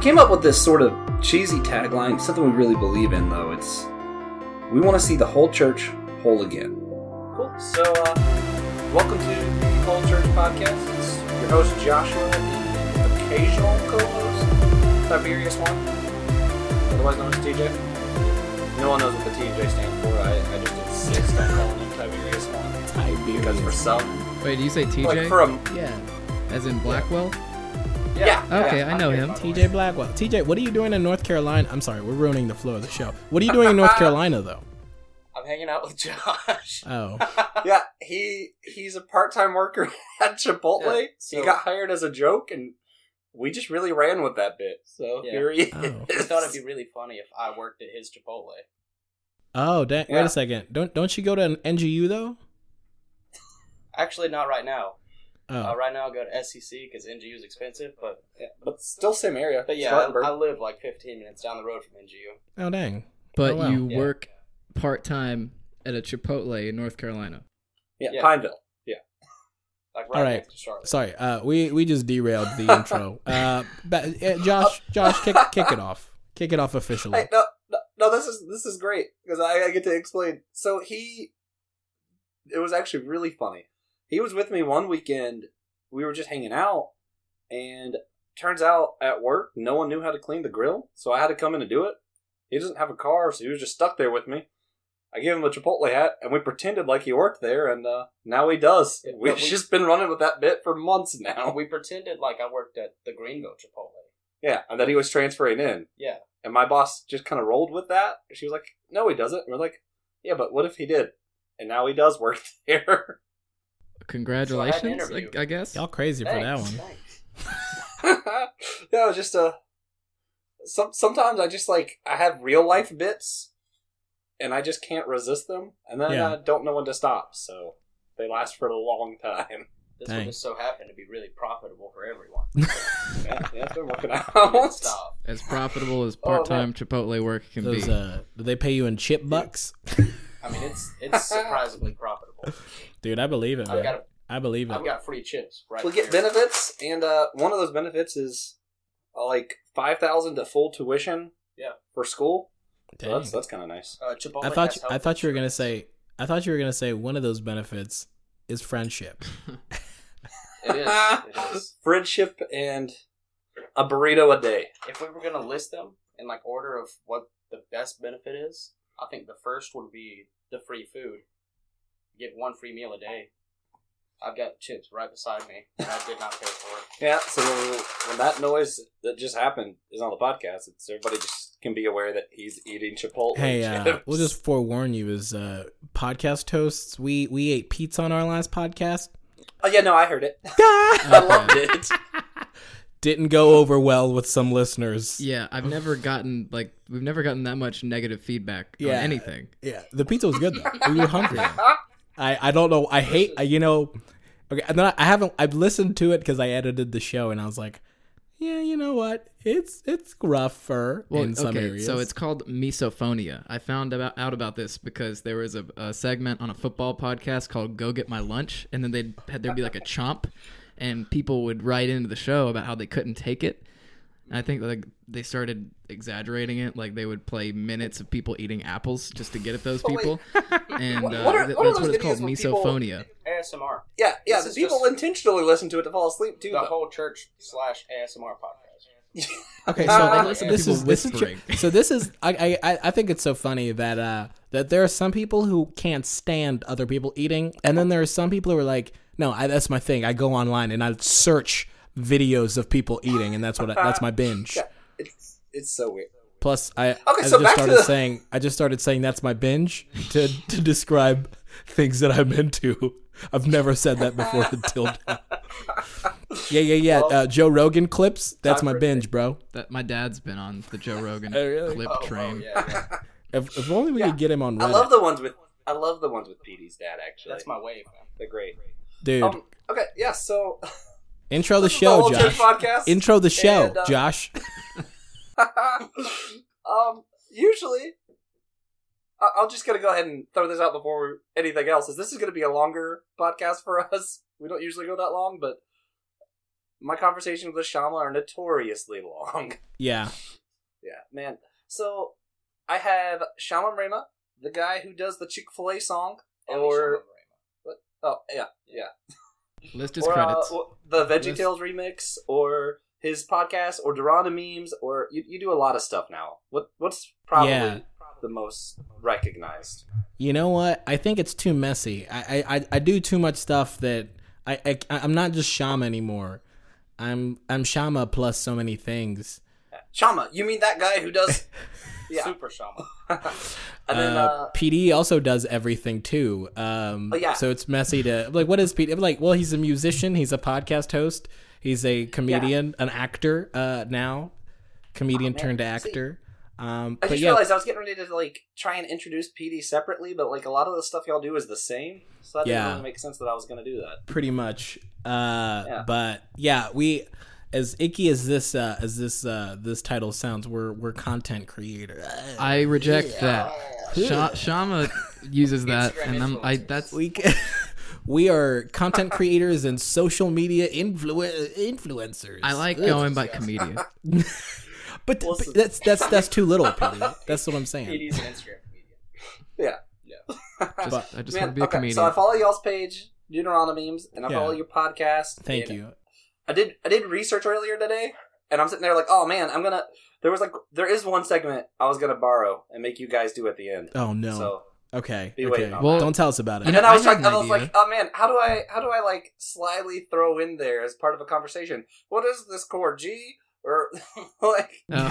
came up with this sort of cheesy tagline, something we really believe in, though. It's we want to see the whole church whole again. Cool. So, uh, welcome to the Whole Church Podcast. It's your host Joshua, the occasional co-host Tiberius One, otherwise known as TJ. No one knows what the TJ stands for. I, I just insist on calling him Tiberius One because for some, Wait, do you say TJ? like for a Yeah. As in Blackwell? yeah, Okay, yeah, I know him. TJ Blackwell. TJ, what are you doing in North Carolina? I'm sorry, we're ruining the flow of the show. What are you doing in North Carolina, though? I'm hanging out with Josh. Oh, Yeah, he he's a part time worker at Chipotle. Yeah, he got hired as a joke, and we just really ran with that bit. So Yeah. here he Oh. is. I thought it'd be really funny if I worked at his Chipotle. oh, dang. Wait a second. Don't don't you go to an NGU though? Actually, not right now. Uh, Oh, right now, I go to SEC because NGU is expensive. But Yeah, but still same area. but yeah, I, I live like 15 minutes down the road from NGU. oh, dang. But Oh, wow. you Yeah. work part time at a Chipotle in North Carolina. yeah, yeah. Pineville. Like right All right. next to Charlotte. Sorry, uh, we we just derailed the intro. Uh, but, uh, Josh, Josh, kick kick it off. Kick it off officially. Hey, no, no, no, this is this is great because I, I get to explain. So he, it was actually really funny. He was with me one weekend. We were just hanging out, and turns out at work, no one knew how to clean the grill, so I had to come in and do it. He doesn't have a car, so he was just stuck there with me. I gave him a Chipotle hat, and we pretended like he worked there, and uh, now he does. Yeah, We've we- just been running with that bit for months now. We pretended like I worked at the Greenville Chipotle. Yeah, and that he was transferring in. Yeah. And my boss just kind of rolled with that. She was like, "No, he doesn't." And we're like, "Yeah, but what if he did?" And now he does work there. Congratulations, interview. I, I guess. Y'all crazy for that one. thanks. yeah, it was just a. Some sometimes I just like I have real life bits, and I just can't resist them, and then Yeah. I don't know when to stop. So they last for a long time. This Dang. one just so happened to be really profitable for everyone. yeah, yeah, it's been working out. Stop. As profitable as Oh, part time Chipotle work can Those be. uh, do they pay you in chip bucks? I mean, it's it's surprisingly profitable. Dude, I believe it. I've man. got I believe it. I've got free chips right we get here. benefits, and uh, one of those benefits is uh, like five thousand to full tuition. Yeah. for school. So that's that's kind of nice. Uh, Chipotle I thought you, I thought you were gonna say I thought you were gonna say one of those benefits is friendship. it is. It is. Friendship and a burrito a day. If we were gonna list them in like order of what the best benefit is, I think the first would be the free food. Get one free meal a day. I've got chips right beside me. And I did not pay for it. Yeah. So when that noise that just happened is on the podcast, it's everybody just can be aware that he's eating Chipotle. Hey, uh, we'll just forewarn you as uh, podcast hosts. We we ate pizza on our last podcast. Oh yeah, no, I heard it. I loved it. Didn't go over well with some listeners. yeah, I've never gotten like we've never gotten that much negative feedback Yeah. on anything. Yeah, the pizza was good though. We were hungry. I I don't know. I hate I, you know. Okay, and then I, I haven't. I've listened to it because I edited the show, and I was like, yeah, you know what? It's it's rougher Well, in some okay, areas. so it's called misophonia. I found about, out about this because there was a, a segment on a football podcast called "Go Get My Lunch," and then they'd had there'd be like a chomp, and people would write into the show about how they couldn't take it. And I think like they started exaggerating it, like they would play minutes of people eating apples just to get at those people, and What- uh, what are- what that's what it's called, videos misophonia. ASMR. Yeah, yeah. This The people intentionally listen to it to fall asleep too. The though. whole church slash ASMR podcast. Okay, Uh, so I listen to this is this is tr- so this is I, I I think it's so funny that uh that there are some people who can't stand other people eating, and then there are some people who are like, no, I, that's my thing. I go online and I search videos of people eating, and that's what I, that's my binge. Yeah, it's it's so weird. Plus, I I so just back to started the- saying I just started saying that's my binge to to describe things that I'm into. I've never said that before until now. Yeah, yeah, yeah. Uh, Joe Rogan clips. That's my for- binge, bro. That my dad's been on the Joe Rogan Oh, really? clip Oh, train. oh, yeah, yeah. If, if only we Yeah. could get him on Reddit, I love the ones with I love the ones with Petey's dad. Actually, That's my wave, they're great. Dude. Um, okay, yeah. So intro the show, Whole Church Josh. podcast. Intro the show, And, uh, Josh. um, usually, I- I'm just gonna go ahead and throw this out before anything else. Is this is gonna be a longer podcast for us? We don't usually go that long, but my conversations with Shama are notoriously long. Yeah. yeah, man. So I have Shama Mrema, the guy who does the Chick Fil A song, or what? Oh yeah, yeah. List his or, uh, credits. w- the List- VeggieTales remix, or his podcast, or Deuteronomemes, or you, you do a lot of stuff now. What what's probably Yeah. the most recognized? You know what? I think it's too messy. I I, I, I do too much stuff that I, I I'm not just Shama anymore. I'm I'm Shama plus so many things. Shama, you mean that guy who does? yeah. Super shaman. and then uh, uh, PD also does everything too. Um, Oh, yeah. So it's messy to like. What is PD? Like, well, he's a musician. He's a podcast host. He's a comedian, an actor. Uh, now, comedian Oh, turned to See, actor. Um, I just yeah, realized I was getting ready to like try and introduce PD separately, but like a lot of the stuff y'all do is the same, so that Yeah. didn't really make sense that I was going to do that. pretty much. Uh, Yeah. But yeah, we as icky as this uh, as this uh, this title sounds, we're we're content creator. I reject that. Sha- Shama uses that, and I'm, I that's we ca- we are content creators and social media influ- influencers. I like Ugh. going by comedian. but, Well, but that's that's that's too little, Petey. That's what I'm saying. PD's an Instagram comedian. Yeah. Just, But- I just Man, want to be a okay, comedian. So I follow y'all's page, Deuteronomemes, and I Yeah. follow your podcast. Thank and you. I did I did research earlier today, and I'm sitting there like, oh man, I'm gonna. There was like there is one segment I was gonna borrow and make you guys do at the end. Oh no. So okay. Be okay. Well- Don't tell us about it. You and know, then I was I like, I was idea. like, oh man, how do I how do I like slyly throw in there as part of a conversation? What is this chord G or like? Oh.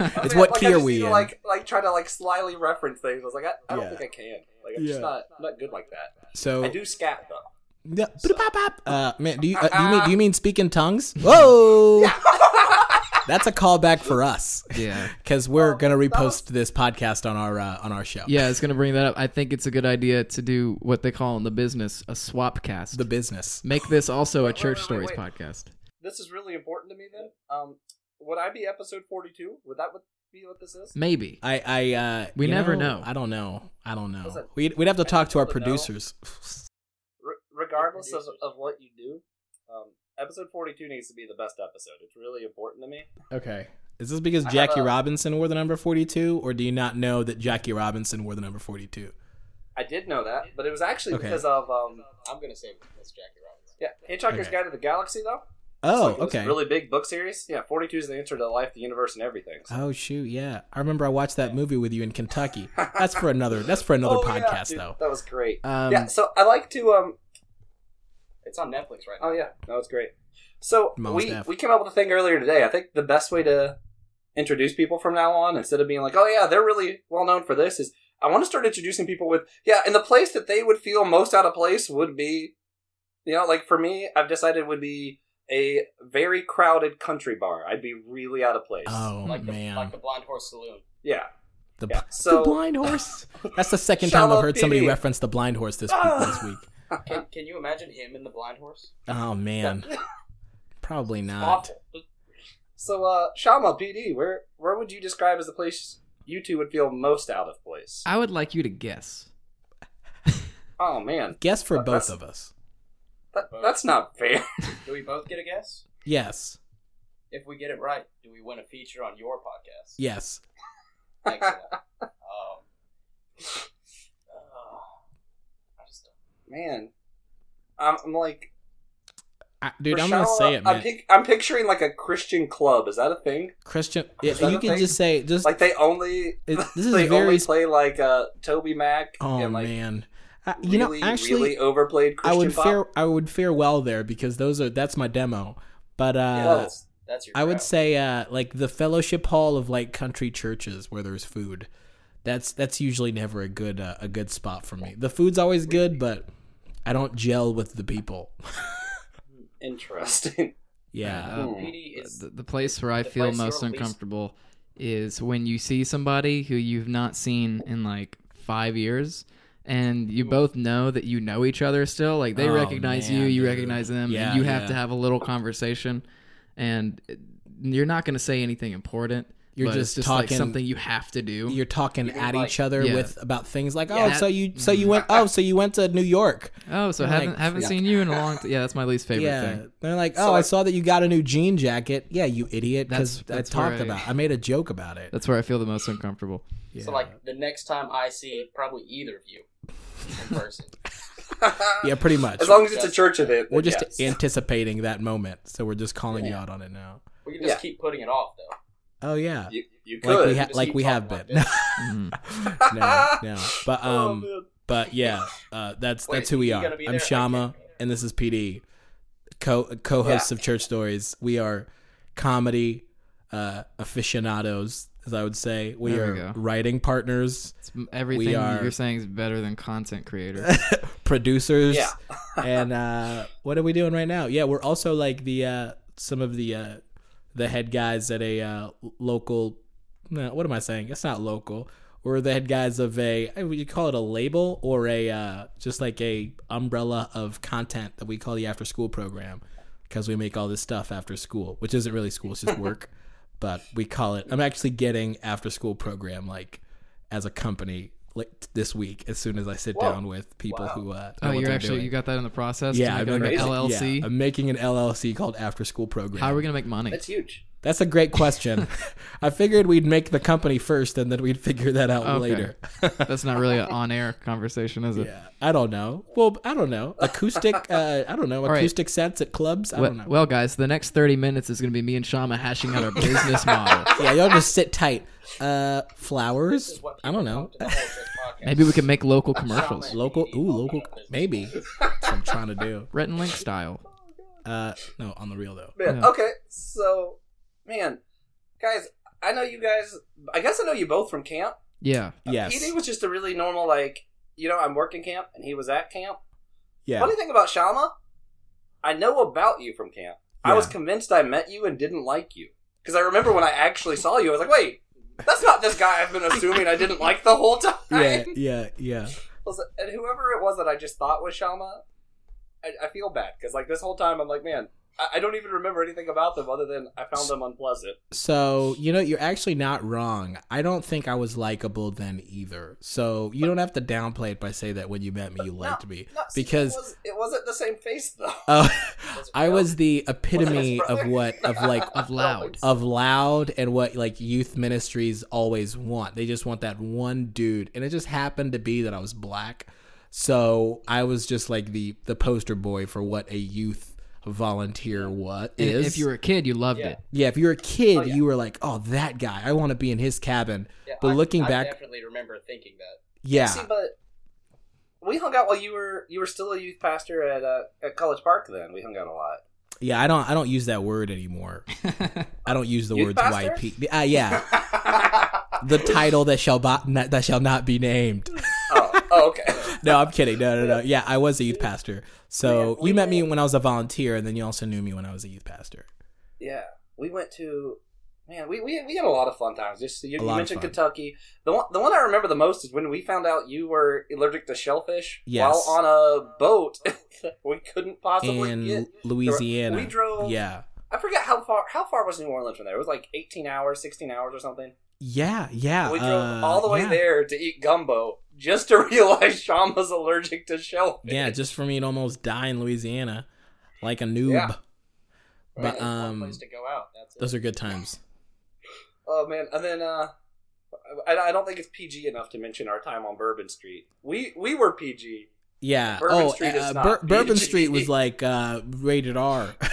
I It's mean, what like, key I are we to, like like try to like slyly reference things. I was like, I, I don't Yeah. think I can. Like I'm Yeah. just not not good like that. so I do scat though. Yeah, ba-da-ba-bop. Uh, man, do you uh, do you mean do you mean speak in tongues? Whoa, that's a callback for us yeah, because we're gonna repost was- this podcast on our uh, on our show. yeah. I was gonna bring that up. I think it's a good idea to do what they call in the business a swap cast. the business. Make this also a Wait, church wait, stories wait. podcast. This is really important to me. Then, um, would I be episode forty two? Would that be what this is? Maybe. I I uh, We never know. I don't know. I don't know. We'd we'd have to I talk to our need to know. producers. R- regardless of, of what you do, um, episode forty two needs to be the best episode. It's really important to me. Okay. Is this because I Jackie a- Robinson wore the number forty two, or do you not know that Jackie Robinson wore the number forty two? I did know that, but it was actually Okay. because of um, I'm gonna say Miss Jackie Robinson. yeah, Hitchhiker's Okay. Guide to the Galaxy though. Oh, like okay. Really big book series. Yeah, forty two is the answer to life, the universe, and everything. So- Oh shoot, yeah. I remember I watched that movie with you in Kentucky. That's for another. That's for another Oh, yeah, podcast, dude, though. That was great. Um, yeah, so I like to um, It's on Netflix right oh, now. Oh yeah, that was great. So Most we def. we came up with a thing earlier today. I think the best way to introduce people from now on, instead of being like, "Oh yeah, they're really well known for this," is I want to start introducing people with, "Yeah," and the place that they would feel most out of place would be, you know, like for me, I've decided would be a very crowded country bar. I'd be really out of place. Oh like the, man, like the Blind Horse Saloon. yeah. the, yeah. the So blind horse. That's the second time I've Shallow heard somebody reference the blind horse this this week. Can, can you imagine him in the Blind Horse? Oh man, probably not. awful. So, uh, Shama PD, where where would you describe as the place you two would feel most out of place? I would like you to guess. Oh man, Guess for Uh, both of us. that, that's not fair. Do we both get a guess? Yes, If we get it right, do we win a feature on your podcast? yes. Excellent. um, uh, I just don't. Man, I'm, I'm like, I, dude, I'm gonna say it, man. I'm, pic- I'm picturing like a Christian club. Is that a thing? Christian, yeah, you can thing? just say just. Like they only It- this is they very only play like uh Toby Mac oh and like man, I, really, you know, actually, really overplayed I would pop. fare I would fare well there because those are that's my demo. But uh, Yeah, that's, that's your. I would say uh, like the fellowship hall of like country churches where there's food. That's that's usually never a good uh, a good spot for me. The food's always good, but I don't gel with the people. Interesting. yeah. Uh, Hmm. PD is the, the place where I feel most you're least- uncomfortable is when you see somebody who you've not seen in like five years, and you both know that you know each other still. Like they Oh, recognize you, you dude. recognize them, Yeah, and you have yeah. to have a little conversation, and you're not going to say anything important. You're but just it's just like talking- something you have to do. You're talking You mean at like- each other Yeah. with about things like, oh, Yeah. so you so you went oh so you went to New York. oh, so haven't like, haven't yeah. seen you in a long. T- yeah, that's my least favorite yeah, thing. they're like, oh, So, I like- saw that you got a new jean jacket. Yeah, you idiot. Because I talked where I- about. I made a joke about it. That's where I feel the most uncomfortable. Yeah. So like the next time I see probably either of you in person, yeah, pretty much. As long as it's a church event, We're just yes. anticipating that moment, so we're just calling you out on it now. we can just Yeah. keep putting it off though. Oh yeah, you, you like we ha- like we have been. like Mhm. no, no, but Oh, um, man. but yeah, uh, that's Wait, that's who we are. gonna I'm? Shama, and this is PD, co co-hosts of Church Stories. We are comedy uh, aficionados, as I would say. We There are we go. writing partners, It's, everything are- you're saying is better than content creators, producers, Yeah. and uh, what are we doing right now? Yeah, we're also like the uh, some of the uh, the head guys at a uh, local. No, what am I saying? It's not local. We're the head guys of a. eh, you call it a label or a uh, just like a umbrella of content that we call the after school program because we make all this stuff after school, which isn't really school; it's just work. but we call it. I'm actually getting after school program like as a company like this week as soon as I sit Whoa. down with people Wow. who uh know oh, what you're actually doing. you got that in the process. Yeah, I'm make like making- an LLC. yeah, I'm making an LLC called After School Program. How are we gonna make money? That's huge. That's a great question. I figured we'd make the company first, and then we'd figure that out Okay. later. That's not really an on-air conversation, is it? yeah, I don't know. Well, I don't know. Acoustic. Uh, I don't know. right. Acoustic sets at clubs. I Well, don't know. well, guys, the next 30 minutes is going to be me and Shama hashing out our business model. yeah, y'all just sit tight. Uh, flowers. This is what I don't know. come to the Whole Church podcast. Maybe we can make local commercials, Local. Ooh, local. Maybe. That's what I'm trying to do. Rhett and Link style. Uh, no, on the real though. Man, Yeah. okay, so man, guys, I know you guys. I guess I know you both from camp. Yeah. Yes. PD was just a really normal, like you know, I'm working camp, and he was at camp. Yeah. Funny thing about Shama, I know about you from camp. I was Yeah. convinced I met you and didn't like you because I remember when I actually saw you, I was like, wait. That's not this guy I've been assuming I didn't like the whole time. Yeah. Yeah. Yeah. And whoever it was that I just thought was Shama, I, I feel bad because like this whole time I'm like, man, I, don't even remember anything about them other than I found them unpleasant. So, you know, you're actually not wrong. I don't think I was likable then either. So, you don't have to downplay it by saying that when you met me, you No, liked me. No, Because- it, was, it wasn't the same face though. Uh, I was the epitome Was of what, of like, Of loud. of loud and what like youth ministries always want. They just want that one dude. And it just happened to be that I was black. So, I was just like the, the poster boy for what a youth volunteer what And is. if you were a kid, you loved Yeah. it. yeah, if you were a kid, Oh, yeah. you were like, "Oh, that guy! I want to be in his cabin." Yeah, but I- looking I back- I definitely remember thinking that. Yeah, See, but we hung out while you were you were still a youth pastor at uh, at College Park. Then we hung out a lot. Yeah, I don't I don't use that word anymore. I don't use the Youth words pastor? YP. Uh, yeah, the title that shall not, not that shall not be named. oh, oh, okay. No, I'm kidding. No, no, no. Yeah, I was a youth pastor. So Man, you met me when I was a volunteer, and then you also knew me when I was a youth pastor. Yeah, we went to man. We, we we had a lot of fun times. Just you, you mentioned. Kentucky. The one the one I remember the most is when we found out you were allergic to shellfish Yes. while on a boat. we couldn't possibly In get. Louisiana, We drove. yeah, I forget how far. How far was New Orleans from there? It was like eighteen hours, sixteen hours, or something. yeah, yeah. we drove uh, all the way yeah. there to eat gumbo just to realize Sean was allergic to shellfish. Yeah, just for me to almost die in Louisiana, like a noob. Yeah. But Right, one um, place to go out. That's those are good times. Oh man, and then uh, I, I don't think it's PG enough to mention our time on Bourbon Street. We we were PG. Yeah. Bourbon oh, Street is uh, not Bur- Bourbon Street was like uh, rated R.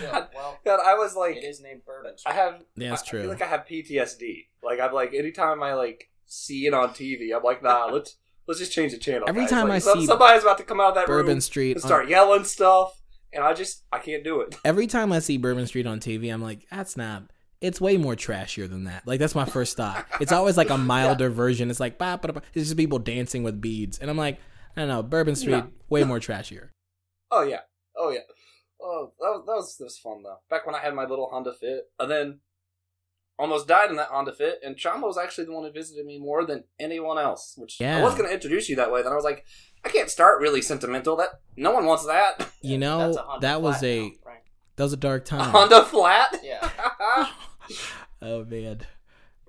Yeah, well, God, I was like, it is named Bourbon. Street. I have. Yeah, that's I- I true. feel like I have PTSD. Like I'm like anytime I like see it on TV, I'm like, nah, let's let's just change the channel. Every guys. time Like, I some- see somebody's about to come out of that Bourbon room Street. and on- start yelling stuff, and I just I can't do it. every time I see Bourbon Street on TV, I'm like, that's not. It's way more trashier than that. Like that's my first thought. It's always like a milder version. It's like bah, bah, bah. it's just people dancing with beads, and I'm like, I don't know. Bourbon Street No. way more trashier. Oh yeah, oh yeah. Oh, that was that was, that was fun though. Back when I had my little Honda Fit, and then almost died in that Honda Fit, and Shama was actually the one who visited me more than anyone else. Which yeah. I was going to introduce you that way. Then I was like, I can't start really sentimental. That no one wants that. You know, That's a Honda that was a now, right? that was a dark A time. Honda Flat. Yeah. Oh man.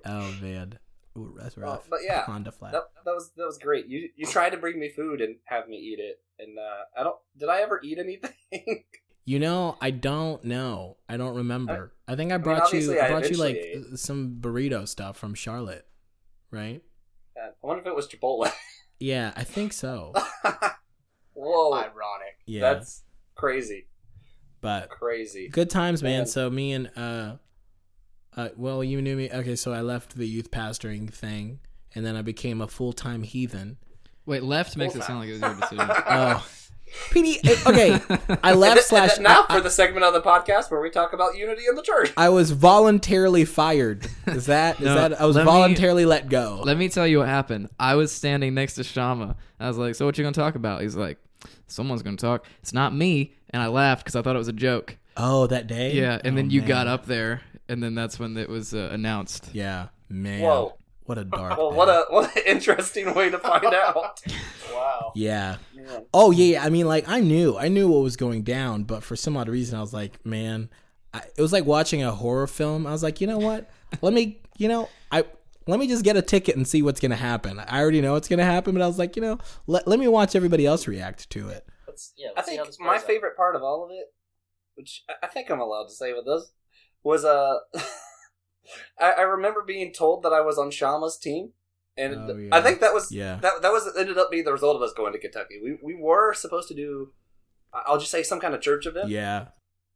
Oh man. Ooh, that's Well, rough. but yeah, Honda flat. that, that was that was great. You you tried to bring me food and have me eat it, and uh, I don't. Did I ever eat anything? You know, I don't know. I don't remember. I, think I brought obviously you. I I brought you like eventually some burrito stuff from Charlotte, right? I wonder if it was Chipotle. Yeah, I think so. Whoa, Ironic. Yeah, that's crazy, but crazy. good times, man. Man. So me and uh, uh, well, you knew me. Okay, so I left the youth pastoring thing, and then I became a full time heathen. Wait, left makes it sound like it was your decision. Oh, PD. eh, Okay, I left slash. now I- for the segment of the podcast where we talk about unity in the church. I was voluntarily fired. Is that is No, that I was let me- voluntarily let go? Let me tell you what happened. I was standing next to Shama. I was like, "So what you gonna talk about?" He's like, "Someone's gonna talk." It's not me, and I laughed because I thought it was a joke. oh, that day. Yeah, and Oh, then you man. got up there, and then that's when it was uh, announced. Yeah, man. Whoa. What a dark. Well, day. what a what an interesting way to find out. Wow. Yeah. Man. Oh yeah. I mean, like I knew, I knew what was going down, but for some odd reason, I was like, man, I, it was like watching a horror film. I was like, you know what? Let me, you know, I let me just get a ticket and see what's gonna happen. I already know what's gonna happen, but I was like, you know, let let me watch everybody else react to it. Let's, yeah, I let's see think my plays out. favorite part of all of it, which I- I think I'm allowed to say with this, was uh, I, I remember being told that I was on Shama's team, and Oh, yeah. I think that was Yeah. that that was ended up being the result of us going to Kentucky. We we were supposed to do, I'll just say some kind of church event, Yeah.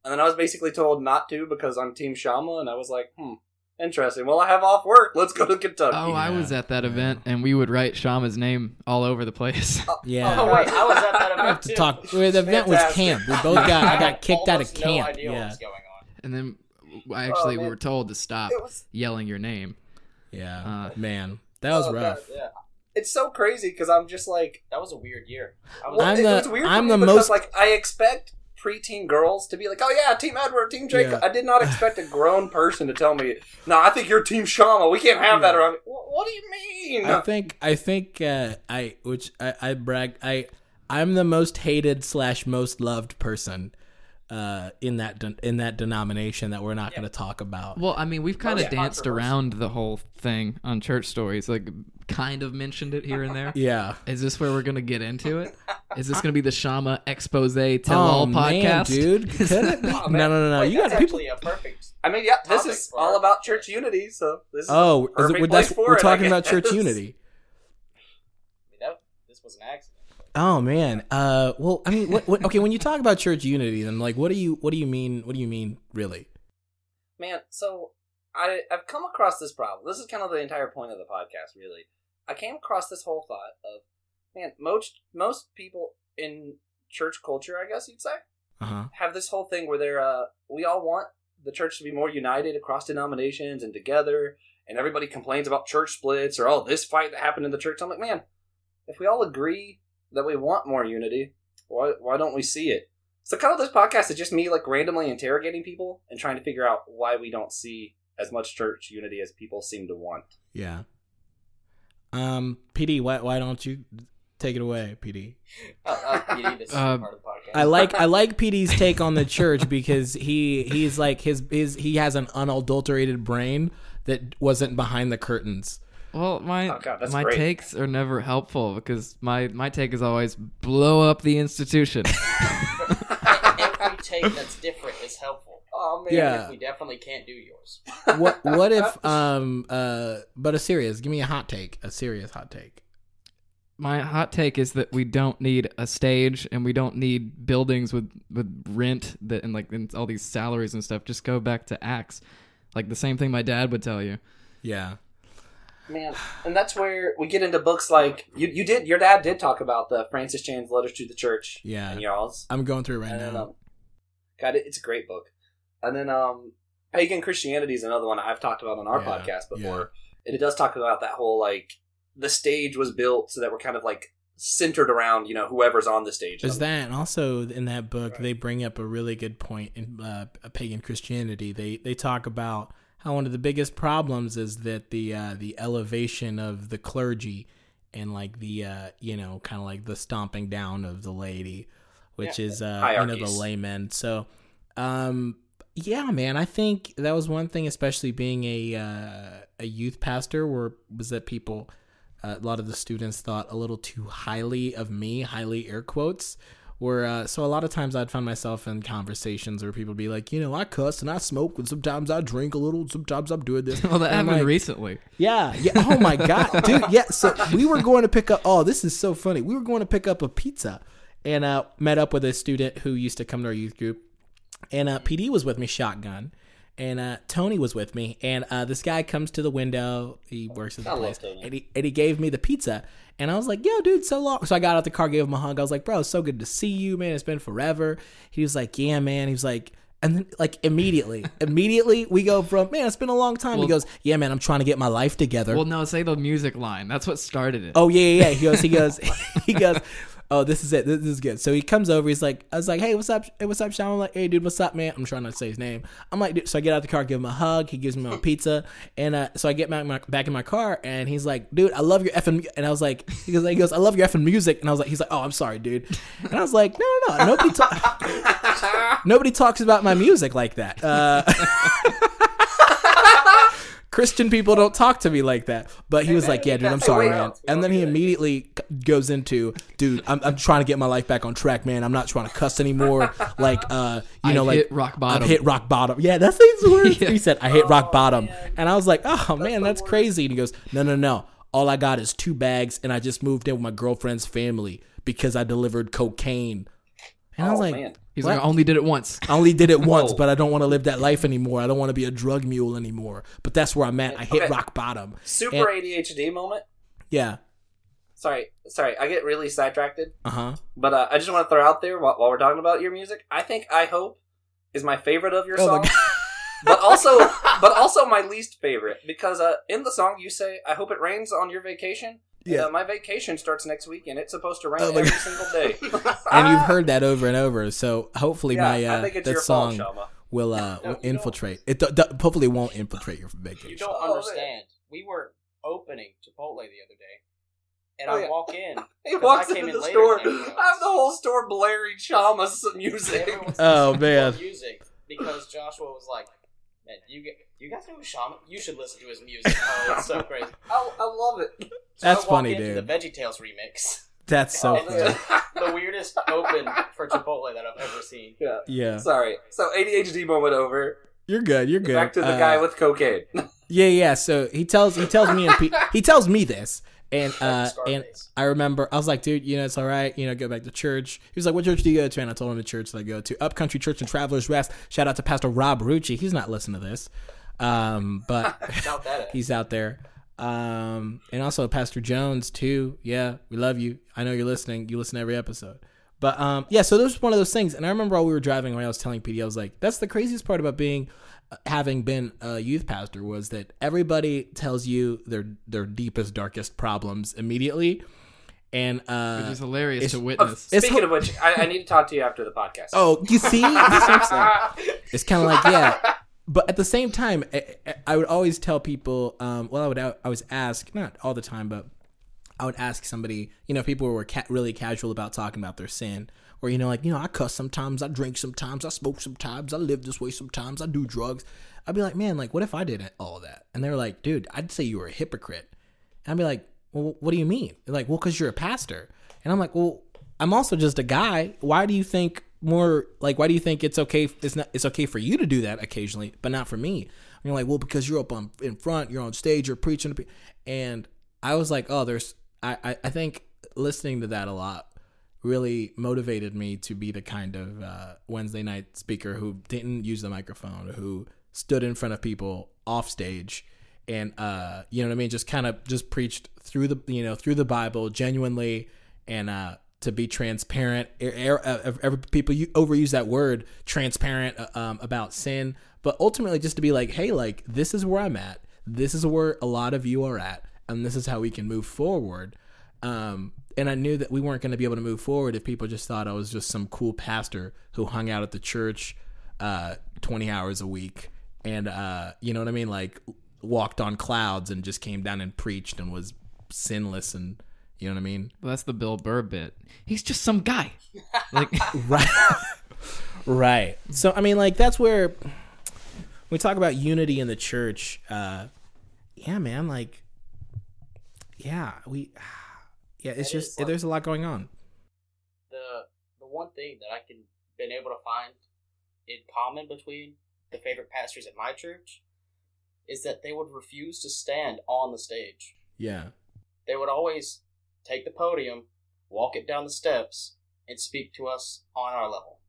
and then I was basically told not to because I'm Team Shama, and I was like, hmm, interesting. Well, I have off work. Let's go to Kentucky. Oh, I was at that event, and we would write Shama's name all over the place. Yeah. Oh wait, I was at that I have event to too. talk. The event was camp. We both got. I got kicked out of camp. No idea what yeah. was going on. and then I actually we were told to stop was yelling your name. Yeah. Uh, Man, that was Oh, God, rough. Yeah, it's so crazy because I'm just like that was a weird year. I was, I'm it the- was weird I'm the because, most- like I expect preteen girls to be like, "Oh yeah, Team Edward, Team Jacob." Yeah. I did not expect a grown person to tell me, "No, I think you're Team Shama. We can't have that around." me." What do you mean? I think I think uh, I which I, I brag I I'm the most hated slash most loved person uh, in that de- in that denomination that we're not going to talk about. Well, I mean, we've kind of yeah, danced around the whole thing on church stories, like kind of mentioned it here and there. Yeah. Is this where we're gonna get into it? Is this gonna be the Shama expose tell oh all man, podcast, dude, could it be? Oh, no, man. no, no, no. Wait, You got that's people. actually a perfect. I mean, yeah, this is all about church unity. So this is Oh, is it, we're, place that's, for we're it, talking about church unity. I mean, that, this was an accident. Oh man. Uh, well, I mean, what, what, okay. When you talk about church unity, then like, what do you what do you mean? What do you mean, really? Man, so I I've come across this problem. This is kind of the entire point of the podcast, really. I came across this whole thought of, man, most most people in church culture, I guess you'd say, Uh huh. have this whole thing where they're uh we all want the church to be more united across denominations and together and everybody complains about church splits or oh this fight that happened in the church i'm like man if we all agree that we want more unity why why don't we see it so kind of this podcast is just me like randomly interrogating people and trying to figure out why we don't see as much church unity as people seem to want Yeah. Um, PD, why why don't you take it away, PD? Uh, PD, this Uh, part of the podcast. I like I like PD's take on the church because he he's like his his he has an unadulterated brain that wasn't behind the curtains. Well, my Oh, God, that's my great. takes are never helpful because my my take is always blow up the institution. Every take that's different is helpful. oh man Yeah. We definitely can't do yours. What what if um uh but a serious give me a hot take a serious hot take. my hot take is that we don't need a stage and we don't need buildings with with rent that and like and all these salaries and stuff. Just go back to acts, like the same thing my dad would tell you. Yeah. Man and that's where we get into books like you, you did your dad did talk about the francis chan's letters to the church Yeah. and y'all's I'm going through it right and now. um, God, it, it's a great book. And then, um, Pagan Christianity is another one I've talked about on our Yeah, podcast before. And it does talk about that whole like the stage was built so that we're kind of like centered around you know whoever's on the stage. Is that and also in that book they bring up a really good point in uh, pagan Christianity. They they talk about how one of the biggest problems is that the uh, the elevation of the clergy and like the uh, you know kind of like the stomping down of the laity, which Yeah, is uh, you know the laymen. So um, Yeah, man. I think that was one thing, especially being a uh, a youth pastor, where was that people, uh, a lot of the students thought a little too highly of me, highly air quotes. Where uh, so a lot of times I'd find myself in conversations where people would be like, you know, I cuss and I smoke, and sometimes I drink a little, sometimes I'm doing this. Well, that And I'm happened like, recently. Yeah, yeah. Oh my god, dude. Yeah. So we were going to pick up. Oh, this is so funny. We were going to pick up a pizza, and uh, met up with a student who used to come to our youth group, and uh, PD was with me, shotgun, and uh, Tony was with me, and uh, this guy comes to the window. He works at the I love place, Tony. and he and he gave me the pizza, and I was like, "Yo, dude, so long." So I got out the car, gave him a hug. I was like, "Bro, it's so good to see you, man. It's been forever." He was like, "Yeah, man." He was like. And then, like immediately, immediately we go from man, it's been a long time. he goes, yeah, man, I'm trying to get my life together. Well, no, say the music line. That's what started it. Oh yeah, yeah, yeah. He goes, he goes, he goes. Oh, this is it. This is good. So he comes over. He's like, I was like, hey, what's up? Hey, what's up, Sean? I'm like, hey, dude, what's up, man? I'm trying not to say his name. I'm like, dude. So I get out the car, give him a hug. He gives me my pizza, and uh, so I get back, my, back in my car, and he's like, dude, I love your effing. mu-" And I was like, he goes, he goes, I love your effing music. And I was like, he's like, oh, I'm sorry, dude. And I was like, no, no, no, nobody, ta- nobody talks about my music like that. Uh, Christian people don't talk to me like that. But he was like, "Yeah, dude, I'm sorry, man." And then he immediately goes into, "Dude, I'm, I'm trying to get my life back on track, man. I'm not trying to cuss anymore. Like, uh, you I've know, like hit rock bottom." I've hit rock bottom. Yeah, that's his words. Yeah. He said, "I hit rock bottom," and I was like, "Oh man, that's crazy." And he goes, "No, no, no. All I got is two bags, and I just moved in with my girlfriend's family because I delivered cocaine." And I was Oh, like, man. He's what? like, I only did it once. I only did it once, but I don't want to live that life anymore. I don't want to be a drug mule anymore. But that's where I'm at. I hit Okay. rock bottom. Super And- ADHD moment. Yeah. Sorry, sorry, I get really sidetracked. Uh huh. But uh, I just want to throw out there while, while we're talking about your music. I think "I Hope" is my favorite of your Oh songs, but also, but also my least favorite because uh, in the song you say "I hope it rains on your vacation." Yeah. Uh, my vacation starts next week, and it's supposed to rain Oh every God. single day. And you've heard that over and over. So hopefully yeah, my uh, I think it's that song fault, will uh will you don't- infiltrate. It d- d- hopefully won't infiltrate your vacation. You don't Oh, understand. We were opening Chipotle the other day, and Oh, I yeah. walk in. he walks I came into in the store. I have the whole store blaring Shama's music. Oh, man. music because Joshua was like, "Man, you get you guys know Shaman? You should listen to his music. Oh, it's so crazy." I, I love it. So That's I walk funny, into dude. The VeggieTales remix. That's so funny. it's the weirdest open for Chipotle that I've ever seen. Yeah. Yeah. Sorry. So ADHD moment over. You're good. You're good. Back to the Uh, guy with cocaine. Yeah, yeah. So he tells he tells me and Pete, he tells me this, and uh, and I remember I was like, dude, you know, it's all right. You know, go back to church. He was like, what church do you go to? And I told him the church that I go to, Upcountry Church and Travelers Rest. Shout out to Pastor Rob Rucci. He's not listening to this, um, but he's out there. Um, and also Pastor Jones too. Yeah, we love you. I know you're listening. You listen to every episode. But um, yeah, so this was one of those things. And I remember while we were driving, when I was telling PD, I was like, "That's the craziest part about being, having been a youth pastor, was that everybody tells you their their deepest, darkest problems immediately, and uh, Which is hilarious it's- to witness. It's Speaking ho- of which, I, I need to talk to you after the podcast. oh, you see, That's what I'm it's kind of like yeah. But at the same time I, I- I would always tell people um, well i would i was ask not all the time but i would ask somebody you know people were ca- really casual about talking about their sin or you know like you know i cuss sometimes i drink sometimes i smoke sometimes i live this way sometimes i do drugs i'd be like man like what if i did all that and they're like dude i'd say you were a hypocrite and I'd be like, well, what do you mean? They're like, well, because you're a pastor. And I'm like, well, I'm also just a guy. Why do you think more like? Why do you think it's okay? It's not. It's okay for you to do that occasionally, but not for me. And you're like, well, because you're up on in front, you're on stage, you're preaching. to pe-" And I was like, oh, there's. I I, I think listening to that a lot really motivated me to be the kind of uh, Wednesday night speaker who didn't use the microphone, who stood in front of people off stage and uh you know what i mean? Just kind of just preached through the you know through the bible genuinely and uh to be transparent. Every people you overuse that word transparent uh, um, about sin. But ultimately just to be like hey like this is where i'm at. This is where a lot of you are at and this is how we can move forward. Um and i knew that we weren't going to be able to move forward if people just thought i was just some cool pastor who hung out at the church uh 20 hours a week and uh you know what i mean like walked on clouds and just came down and preached and was sinless and you know what I mean? Well, that's the Bill Burr bit. He's just some guy. Like, Right. right. So I mean like that's where we talk about unity in the church, uh, yeah, man, like, yeah, we, yeah, it's It just like- there's a lot going on. the the one thing that I can been able to find in common between the favorite pastors at my church is that they would refuse to stand on the stage. Yeah, They would always take the podium, walk it down the steps, and speak to us on our level.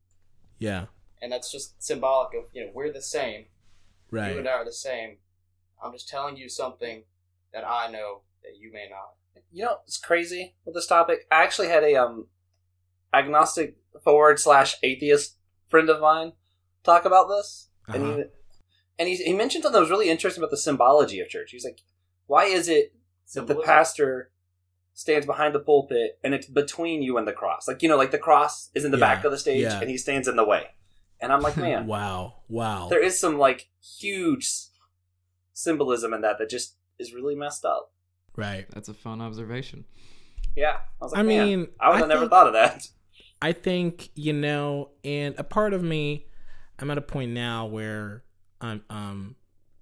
yeah, And that's just symbolic of you know we're the same. Right. You and I are the same. I'm just telling you something that I know that you may not. You know, it's crazy with this topic. I actually had a um agnostic forward slash atheist friend of mine talk about this, and Uh-huh. he and he he mentioned something that was really interesting about the symbology of church. He's like, why is it that the pastor stands behind the pulpit and it's between you and the cross? Like you know, like the cross is in the Yeah, back of the stage yeah. and he stands in the way. And I'm like, man, wow, wow. there is some like huge symbolism in that that just is really messed up. Right. That's a fun observation. Yeah, I was like, I mean, I would I have never think- thought of that. I think you know, and a part of me, I'm at a point now where I'm, um,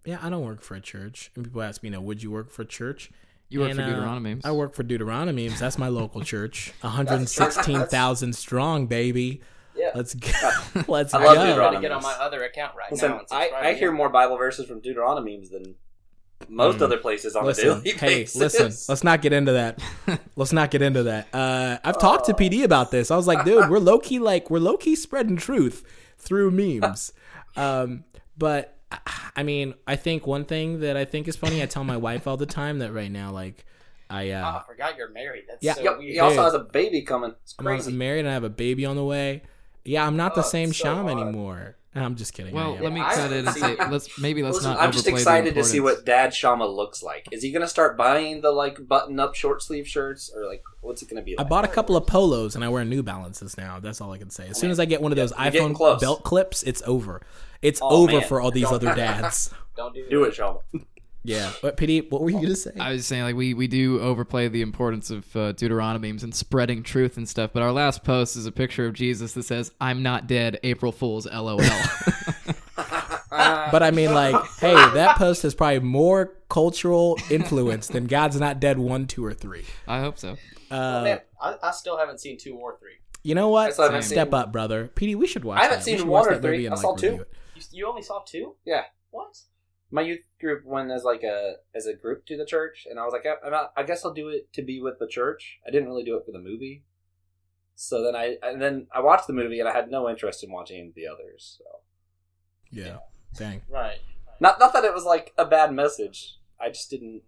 yeah, I don't work for a church, and people ask me, you know, would you work for a church? You work And, for uh, Deuteronomy. I work for Deuteronomy. That's my local church, 116,000 strong, baby. Yeah. Let's go. Let's I love go. I'm trying to Deuteronomy. get on my other account right Listen, now. and I, I hear more Bible verses from Deuteronomy than most Mm. other places on Listen, a daily hey, listen. Let's not get into that. Let's not get into that. Uh, I've talked to Oh. PD about this. I was like, dude, we're low key like we're low key spreading truth through memes. Um, but I mean, I think one thing that I think is funny. I tell my wife all the time that right now, like, I Oh, uh, I forgot you're married. That's Yeah. so Yep, weird. he also has a baby coming. It's I'm, crazy. I'm married and I have a baby on the way. Yeah, I'm not the Oh, same it's so Sham hard. anymore. I'm just kidding. Well, let me I- cut in and say let's maybe let's Listen, not. I'm just overplay the excited to see importance. what Dad Shama looks like. Is he going to start buying the like button-up short sleeve shirts, or like what's it going to be? I Like? bought a couple of polos and I wear New Balances now. That's all I can say. As soon as I get one of those you're getting iPhone close. belt clips, it's over. It's Oh, over man. for all these Don't- other dads. Don't do, Do it, Shama. Yeah. But PD, what were you gonna say? I was saying like we we do overplay the importance of uh, Deuteronomy and spreading truth and stuff. But our last post is a picture of Jesus that says, "I'm not dead." April Fools, LOL. but I mean, like, hey, that post has probably more cultural influence than God's Not Dead one, two, or three. I hope so. Uh, Man, I, I still haven't seen two or three. you know what? I still Step seen- up, brother. PD, we should watch. I haven't that. seen one or that movie three. and, I saw review two. You, you only saw two? Yeah. What? My youth group went as like a as a group to the church, and I was like, I, I'm not, I guess I'll do it to be with the church. I didn't really do it for the movie. So then I and then I watched the movie, and I had no interest in watching the others. So Yeah. Dang. Right. not not that it was like a bad message. I just didn't.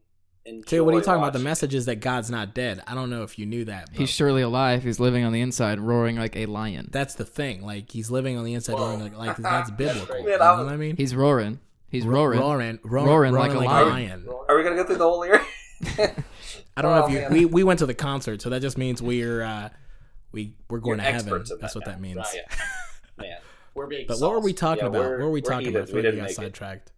Enjoy Dude, what are you talking about? The message is that God's not dead. I don't know if you knew that. but He's surely alive. He's living on the inside, roaring like a lion. that's the thing. Like he's living on the inside, Whoa. roaring like, like that's biblical. great. you know I was- what I mean? He's roaring. He's Ro- roaring. roaring, roaring, Roaring roaring like a like, a lion. lion. Are we gonna go through the whole lyric? I don't know Oh, if you. We, we went to the concert, so that just means we're uh, we we're going You're to heaven. That's that what that means. Right. Man, We're being But what were we talking Yeah, about? we're- What were we we're talking about? heathens. We before we didn't got sidetracked.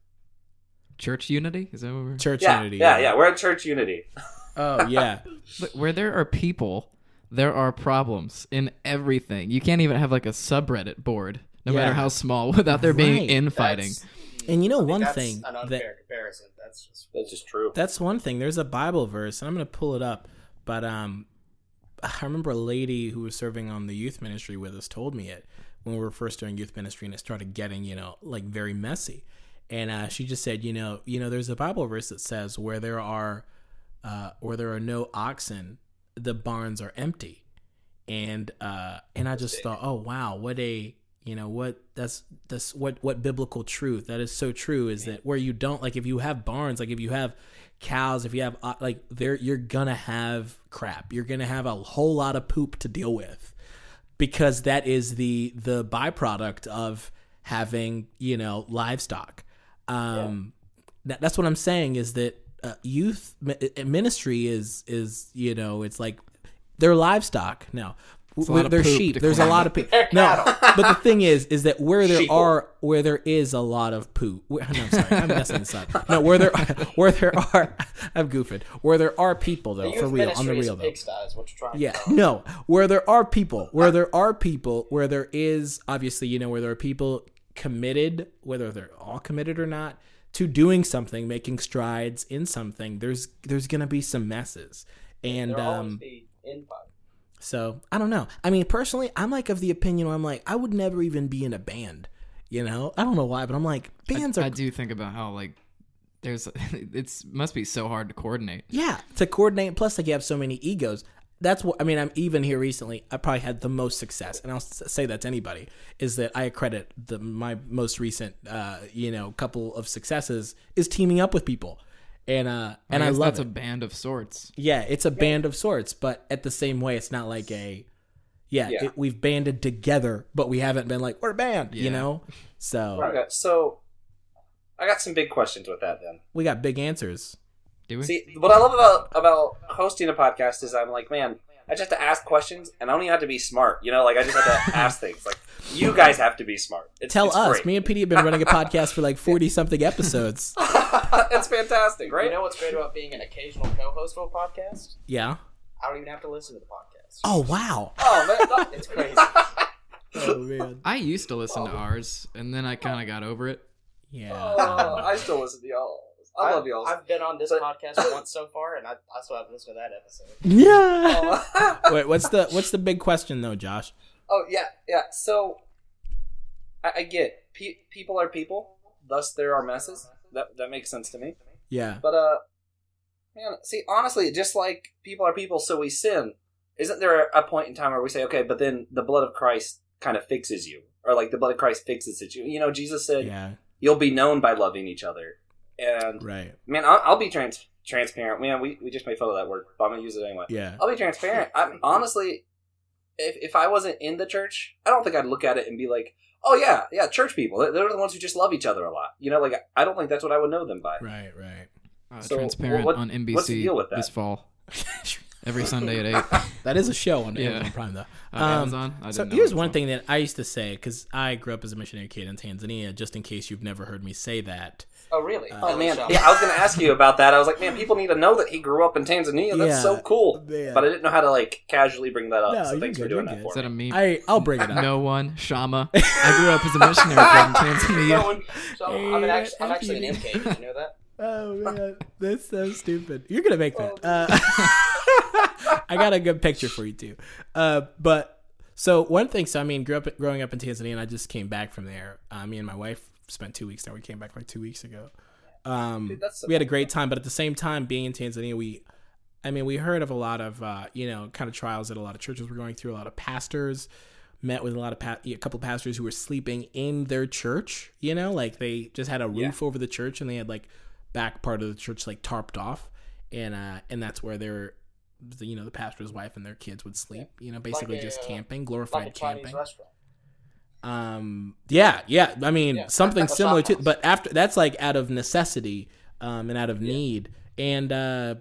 Church unity? Is that what we're? Church yeah, unity. yeah, yeah. We're at church unity. Oh yeah. Look, where there are people, there are problems in everything. You can't even have like a subreddit board, no Yeah. matter how small, without there being Right. infighting. That's- And you know I think one that's thing an that unfair comparison. That's just That's just true. That's one thing. There's a Bible verse, and I'm going to pull it up. But um, I remember a lady who was serving on the youth ministry with us told me it when we were first doing youth ministry, and it started getting you know like very messy. And uh, she just said, you know, you know, there's a Bible verse that says where there are uh, where there are no oxen, the barns are empty. And uh, and I just thought, oh wow, what a you know what that's that's what what biblical truth that is so true is that where you don't like if you have barns like if you have cows if you have uh, like there you're gonna have crap. You're gonna have a whole lot of poop to deal with because that is the the byproduct of having you know livestock. Um that, that's what i'm saying is that uh, youth ministry is is you know it's like they're livestock. Now a lot of they're poop sheep there's a lot of people no but the thing is is that where there Sheeple. are where there is a lot of poop where, no, I'm sorry I'm messing this up no where there where there are I'm goofing where there are people though for real on the real a though pigsty is what you're yeah, to no. Where there are people, where there are people, where there is obviously, you know, where there are people committed, whether they're all committed or not, to doing something, making strides in something, there's there's gonna be some messes. And There'll always um, be infighting. So I don't know. I mean, personally, I'm like of the opinion where I'm like, I would never even be in a band. You know, I don't know why, but I'm like, bands I, are I do think about how like there's it's must be so hard to coordinate. Yeah, to coordinate. Plus, like you have so many egos. That's what I mean. I'm even here recently. I probably had the most success, and I'll say that to anybody is that I credit the my most recent, uh, you know, couple of successes is teaming up with people, and uh, and I, guess love that's it. a band of sorts. yeah, it's a band of sorts, but at the same way, it's not like a. Yeah, Yeah. It, we've banded together, but we haven't been like we're a band, you know. So Okay, so I got some big questions with that then. we got big answers. Do we? See, what I love about about hosting a podcast is I'm like, man, I just have to ask questions, and I don't even have to be smart. You know, like I just have to ask things. Like you guys have to be smart. It's, Tell it's us. great. Me and Petey have been running a podcast for like forty something episodes. it's fantastic, right? You know what's great about being an occasional co-host of a podcast? Yeah. I don't even have to listen to the podcast. Oh wow. oh man, that- It's crazy. Oh man. I used to listen to oh. ours, and then I kind of got over it. Yeah. oh, I still listen to y'all. I love y'all. I've been on this But- podcast once so far, and I, I still haven't listened to that episode. Yeah. oh, Wait, what's the what's the big question though, Josh? oh, yeah, yeah. So I, I get pe- people are people, thus there are messes. That that makes sense to me. Yeah. But uh, man, see, honestly, just like people are people, so we sin. Isn't there a point in time where we say, okay, but then the blood of Christ kind of fixes you, or like the blood of Christ fixes it? You, you know, Jesus said, Yeah. "You'll be known by loving each other." And Right. man, I'll, I'll be trans- transparent. Man, we, we just made fun of that word, but I'm gonna use it anyway. Yeah. I'll be transparent. I'm honestly, if if I wasn't in the church, I don't think I'd look at it and be like, "Oh yeah, yeah, church people. They're they're the ones who just love each other a lot." You know, like I don't think that's what I would know them by. Right. Right. Uh, So, transparent what- on NBC what's the deal with that? this fall, every Sunday at eight. that is a show on Yeah. Amazon Prime though. Uh, Um, Amazon. I So didn't know here's it one thing that I used to say because I grew up as a missionary kid in Tanzania. Just in case you've never heard me say that. Oh, really? Oh man, yeah, I was gonna ask you about that. I was like, man, people need to know that he grew up in Tanzania. That's Yeah. so cool. Yeah. But I didn't know how to like casually bring that up. No, so you're thanks for doing you're that good. Is that a meme? I I'll bring it up. no one, Shama. I grew up as a missionary kid in Tanzania. So, I'm, an actually, I'm actually an MK. Did you know that? Oh man, that's so stupid. You're gonna make that. Uh, I got a good picture for you too. Uh, but so one thing. So I mean, grew up growing up in Tanzania, and I just came back from there. Uh, me and my wife spent two weeks there. We came back like two weeks ago. Um, Dude, so we had a great time, but at the same time, being in Tanzania, we, I mean, we heard of a lot of uh, you know kind of trials that a lot of churches were going through. A lot of pastors met with a lot of pa- a couple of pastors who were sleeping in their church. You know, like they just had a roof over the church and they had like back part of the church like tarped off, and uh, and that's where their, the, you know, the pastor's wife and their kids would sleep. You know, basically a, just uh, camping, Like a glorified Chinese camping. restaurant. Um, yeah, yeah. I mean, Yeah, something similar to, but after that's like out of necessity, um, and out of need. And uh,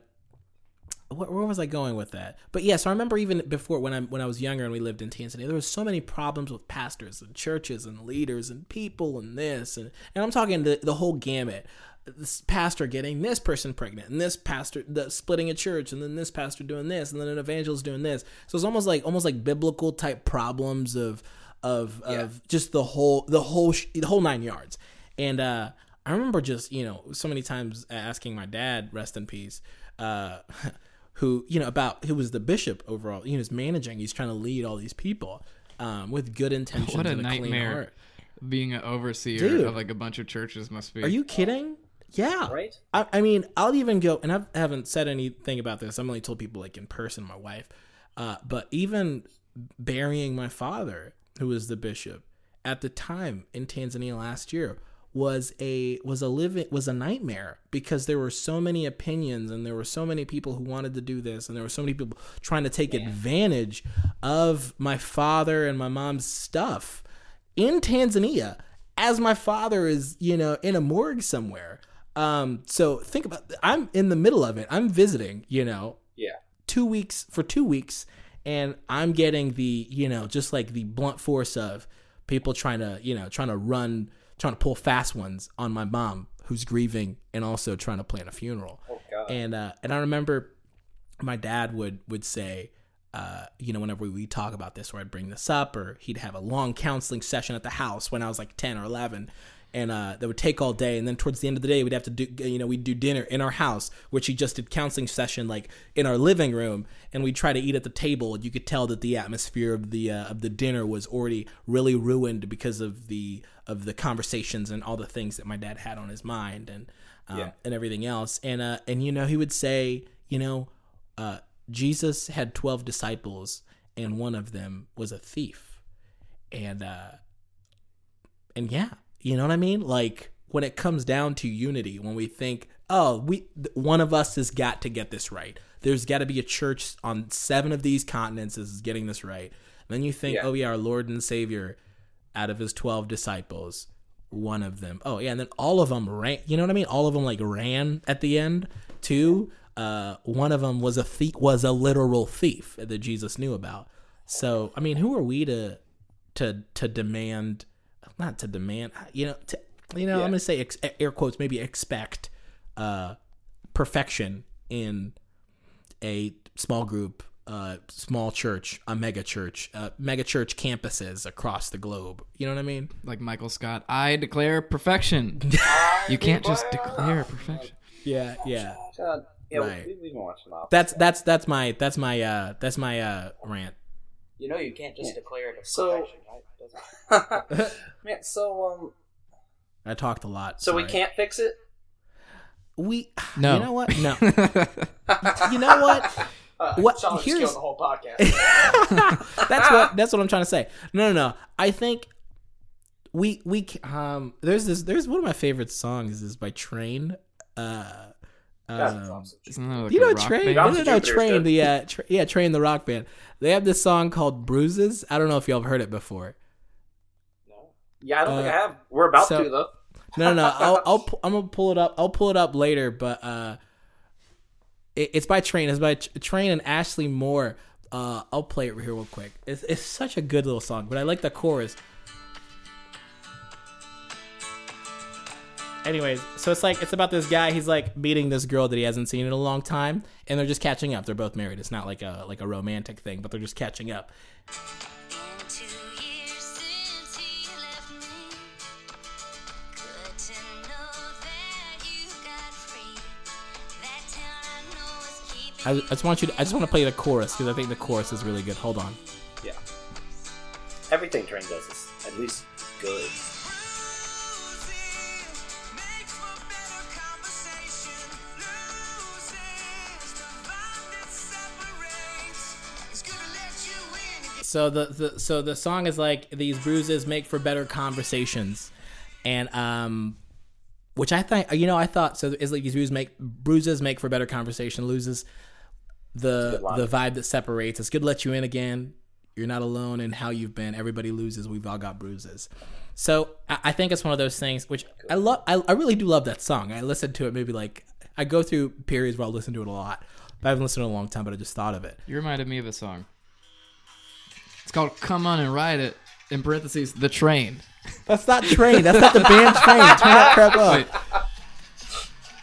where, where was I going with that? But yeah, so I remember even before when I when I was younger and we lived in Tanzania, there was so many problems with pastors and churches and leaders and people and this and and I'm talking the the whole gamut. This pastor getting this person pregnant, and this pastor the, splitting a church, and then this pastor doing this, and then an evangelist doing this. So it's almost like almost like biblical type problems of of of just the whole the whole sh- the whole nine yards. And uh, I remember just you know so many times asking my dad, rest in peace, uh, who you know about who was the bishop overall. You know, he's managing. He's trying to lead all these people um, with good intentions What a and a clean nightmare. heart. Being an overseer Dude. of like a bunch of churches must be. Are you kidding? Yeah. Right? I, I mean, I'll even go, and I've, I haven't said anything about this. I've only told people like in person, my wife. Uh, but even burying my father, who was the bishop at the time in Tanzania last year, was a was a living was a nightmare because there were so many opinions and there were so many people who wanted to do this and there were so many people trying to take advantage of my father and my mom's stuff in Tanzania as my father is, you know, in a morgue somewhere. Um, so think about I'm in the middle of it. I'm visiting, you know, Yeah. two weeks for two weeks, and I'm getting the, you know, just like the blunt force of people trying to, you know, trying to run, trying to pull fast ones on my mom who's grieving and also trying to plan a funeral. Oh. And uh, and I remember my dad would would say, uh, you know, whenever we talk about this, or I'd bring this up, or he'd have a long counseling session at the house when I was like ten or eleven, and uh, that would take all day. And then towards the end of the day, we'd have to do, you know, we'd do dinner in our house, which he just did counseling session like in our living room, and we'd try to eat at the table. And you could tell that the atmosphere of the uh, of the dinner was already really ruined because of the of the conversations and all the things that my dad had on his mind and um, Yeah. and everything else. And uh, and you know, he would say, you know, uh, Jesus had twelve disciples, and one of them was a thief, and uh, and yeah, you know what I mean? Like when it comes down to unity, when we think, oh, we one of us has got to get this right. There's got to be a church on seven of these continents is getting this right. then you think, Yeah. oh yeah, our Lord and Savior, out of his twelve disciples, one of them, oh yeah, and then all of them ran. You know what I mean? All of them like ran at the end too. Uh, one of them was a thief, was a literal thief that Jesus knew about. So I mean, who are we to to to demand? Not to demand, you know. To, you know, Yeah. I'm gonna say ex- air quotes, maybe expect uh, perfection in a small group, uh, small church, a mega church, uh, mega church campuses across the globe. You know what I mean? Like Michael Scott, I declare perfection. you can't just declare perfection. Yeah, yeah. Yeah, Right. we, we've been watching that. That's that's that's my that's my uh that's my uh rant. You know, you can't just declare it a So- perfection, right? Doesn't- Man, so um, I talked a lot. so we can't fix it. We No. You know what? No. you know what? Uh, What- Sean here's- the whole podcast. that's what that's what I'm trying to say. No, no, no. I think we we um there's this there's one of my favorite songs is by Train. Uh, That's um, awesome. Isn't that like you know rock Train? band? No, no, no, Train. The uh, tra- yeah, Train the rock band. They have this song called "Bruises." I don't know if y'all have heard it before. no. Yeah, I don't think Uh, I have. We're about so- to though. No, no, no. I'll, I'll I'm gonna pull it up. I'll pull it up later, but uh, it, it's by Train. It's by Tr- Train and Ashley Monroe. Uh, I'll play it here real quick. It's, it's such a good little song, but I like the chorus. Anyways, so it's like it's about this guy. He's like meeting this girl that he hasn't seen in a long time, and they're just catching up. They're both married. It's not like a like a romantic thing, but they're just catching up. I just want you. To, I just want to play the chorus because I think the chorus is really good. Hold on. Yeah. Everything Train does is at least good. So the, the so the song is like these bruises make for better conversations, and um, which I think you know I thought so is like these bruises make bruises make for better conversation. Loses the the vibe that separates. It's good to let you in again. You're not alone in how you've been. Everybody loses. We've all got bruises. So I, I think it's one of those things which I love. I, I really do love that song. I listened to it maybe like I go through periods where I'll listen to it a lot. I haven't listened to it in a long time, but I just thought of it. You reminded me of a song. It's called "Come On and Ride It." In parentheses, the train. That's not train. That's not the band train. Turn that crap up. Wait,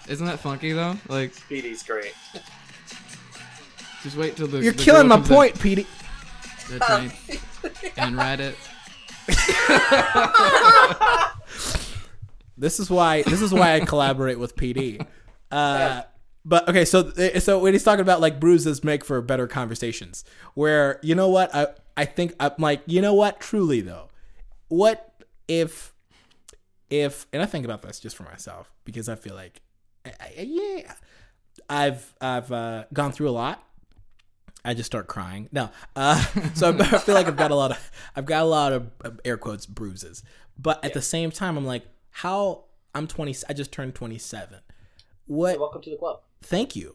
isn't that funky though? Like, PD's great. just wait till the. You're the killing my comes in, point, Petey. The train, and ride it. This is why. This is why I collaborate with PD. Uh, but okay, so so when he's talking about like bruises make for better conversations, where you know what I I think I'm like you know what truly though, what if if and I think about this just for myself because I feel like I, I, yeah I've I've uh, gone through a lot. I just start crying. No, uh, so I feel like I've got a lot of I've got a lot of of air quotes bruises, but at the same time I'm like how I'm 20. I just turned 27. What Welcome to the club. thank you.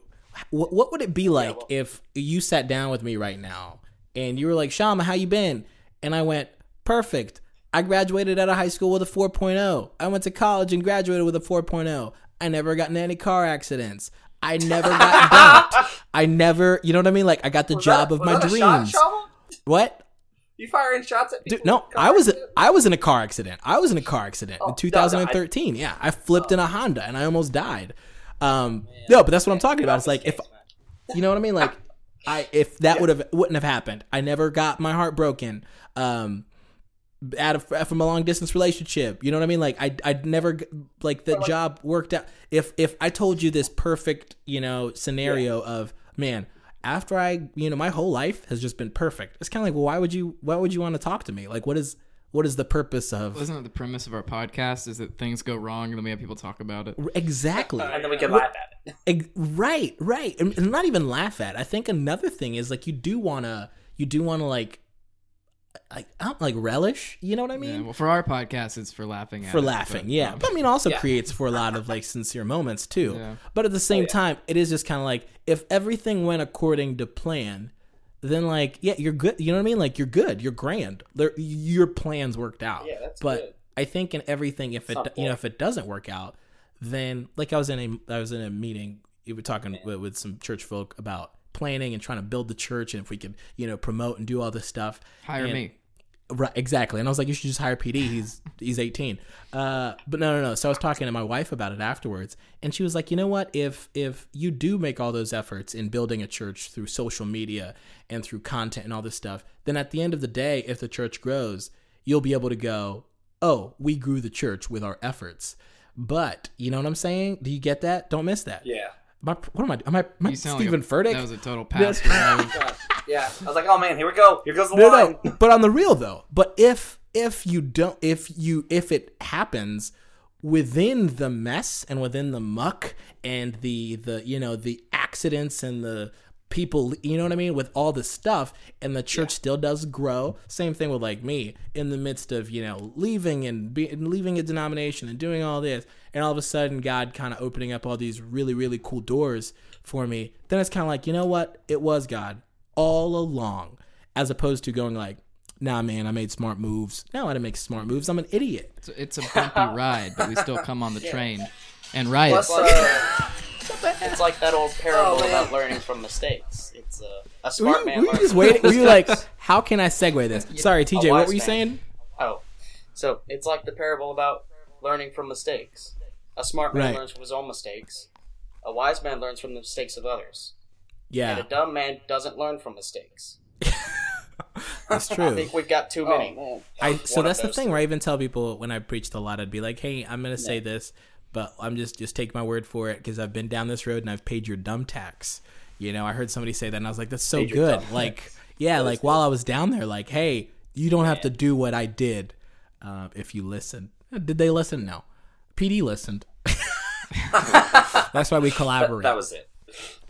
What, what would it be like if you sat down with me right now and you were like, Shama, how you been? And I went, perfect. I graduated out of high school with a 4.0. I went to college and graduated with a 4.0. I never got in any car accidents. I never got dumped. I never, you know what I mean? Like I got the job that- of was my a shot, dreams. What? You firing shots at people? Dude, no, I was I was in a car accident. I was in a car accident Oh, in 2013. Yeah, I flipped Oh. in a Honda and I almost died. Um, no, but that's what I'm talking about. It's like if you know what I mean. Like I if that would have wouldn't have happened. I never got my heart broken. Um, out of from a long distance relationship. You know what I mean? Like I I'd never like the job worked out. If if I told you this perfect you know scenario of man after I you know my whole life has just been perfect. It's kind of like well why would you why would you want to talk to me? Like what is what is the purpose of Isn't that the premise of our podcast? Is that things go wrong and then we have people talk about it? exactly and then we can laugh at it. Right right and, and not even laugh at. I think another thing is like you do want to you do want to like like I don't like relish. You know what I mean? Yeah, well, for our podcast, it's for laughing at for it, laughing, but, yeah. um, But I mean, also Yeah. creates for a lot of like sincere moments too. Yeah. But at the same yeah. time, it is just kind of like if everything went according to plan, then like yeah, you're good. You know what I mean? Like you're good. You're grand. There, your plans worked out. Yeah, that's but good. I think in everything, if it Some you know if it doesn't work out, then like I was in a I was in a meeting. We were talking with, with some church folk about planning and trying to build the church and if we could you know promote and do all this stuff. hire And- me. Right, exactly. And I was like, you should just hire PD. He's he's 18. Uh, but no, no, no. So I was talking to my wife about it afterwards, and she was like, you know what? If if you do make all those efforts in building a church through social media and through content and all this stuff, then at the end of the day, if the church grows, you'll be able to go, oh, we grew the church with our efforts. But you know what I'm saying? Do you get that? Don't miss that. Yeah. My, what am I? Am I, am I You sound Steven like a, Furtick? That was a total pastor move. Oh yeah. yeah. I was like, oh man, here we go. Here goes the no, line. no. But on the real though, but if if you don't, if you if it happens within the mess and within the muck and the the you know the accidents and the people you know what i mean with all this stuff and the church still does grow. Same thing with like me in the midst of you know leaving and be, and leaving a denomination and doing all this and all of a sudden god kind of opening up all these really really cool doors for me then it's kind of like you know what? It was god all along as opposed to going like nah man i made smart moves. No i didn't make smart moves. I'm an idiot. It's, it's a bumpy ride, but we still come on the train and ride Plus, uh, it's like that old parable Oh, about learning from mistakes. It's uh, a were smart you, man. were you just from waiting were you like how can i segue this sorry tj what were you man. saying Oh, so it's like the parable about learning from mistakes. A smart man Right. learns from his own mistakes. A wise man learns from the mistakes of others. Yeah. And a dumb man doesn't learn from mistakes. that's true. I think we've got too Oh, many. man. I so that's the thing three. where I even tell people when I preached a lot, I'd be like, "Hey, I'm gonna say this, but I'm just just take my word for it because I've been down this road and I've paid your dumb tax." You know, I heard somebody say that, and I was like, "That's so Paid good." dumb Like, yeah, like while I was down there, like, hey, you don't have to do what I did uh, if you listen. Did they listen? No. PD listened. that's why we collaborate. That was it.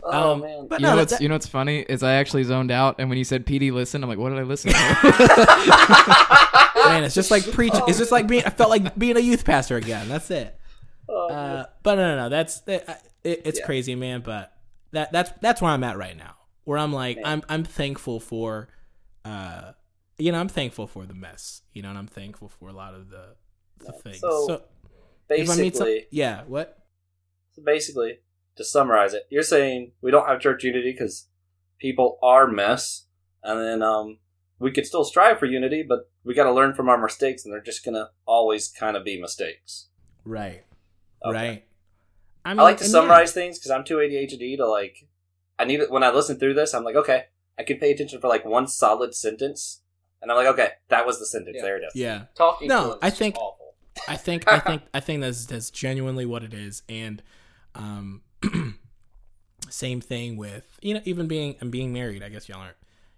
Oh Um, man. But You no, know that- what's you know what's funny is I actually zoned out, and when you said PD listen, I'm like, what did I listen to? man, it's just like preaching. It's just like being. I felt like being a youth pastor again. That's it. Uh, but no, no, no. That's it, it, it's Yeah. crazy, man. But that that's that's where I'm at right now. Where I'm like, I'm I'm thankful for, uh, you know, I'm thankful for the mess. You know, and I'm thankful for a lot of the the things. So, So, meet some, Basically, yeah, what? so basically, to summarize it, you're saying we don't have church unity because people are mess, and then um, we could still strive for unity, but we got to learn from our mistakes, and they're just gonna always kind of be mistakes. Right, Okay. right. I, I like to and summarize things because I'm too ADHD to like. I need it when I listen through this. I'm like, okay, I can pay attention for like one solid sentence, and I'm like, okay, that was the sentence. Yeah. There it is. Yeah, yeah. Talking No, I think- awful. I think I think I think that's that's genuinely what it is, and um, same thing with you know even being and being married. I guess y'all aren't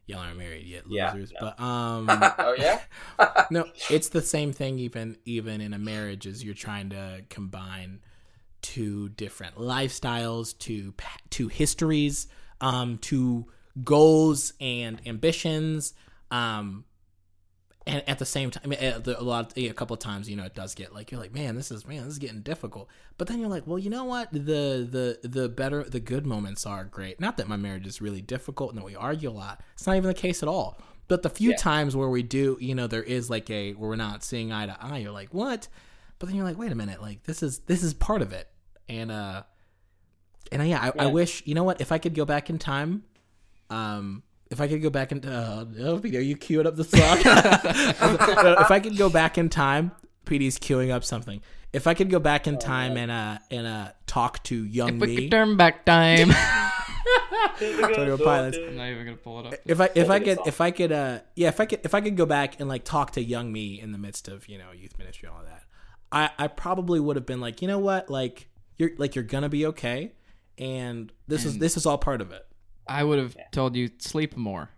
y'all aren't married yet, Yeah, losers. no. But um, Oh yeah. no, it's the same thing even even in a marriage is you're trying to combine two different lifestyles, to pa- to histories, um, to goals and ambitions, um, and at the same time, a lot, a couple of times, you know, it does get like you're like, man, this is man, this is getting difficult. But then you're like, well, you know what? The the the better, the good moments are great. Not that my marriage is really difficult and that we argue a lot. It's not even the case at all. But the few Yeah. times where we do, you know, there is like a where we're not seeing eye to eye. You're like, what? But then you're like, wait a minute, like this is this is part of it. And uh, and uh, yeah, I, I wish you know what if I could go back in time, um, if I could go back in, uh, oh, PD, are you queuing up the song? if I could go back in time, PD's queuing up something. If I could go back in time and uh and uh talk to young if we me, could turn back time. Twenty One Pilots. I'm not even gonna pull it up. If I if I a good could if I could uh yeah if I could if I could go back and like talk to young me in the midst of you know youth ministry and all that, I I probably would have been like you know what like you're like you're gonna be okay, and this is And- this is all part of it. I would have told you sleep more.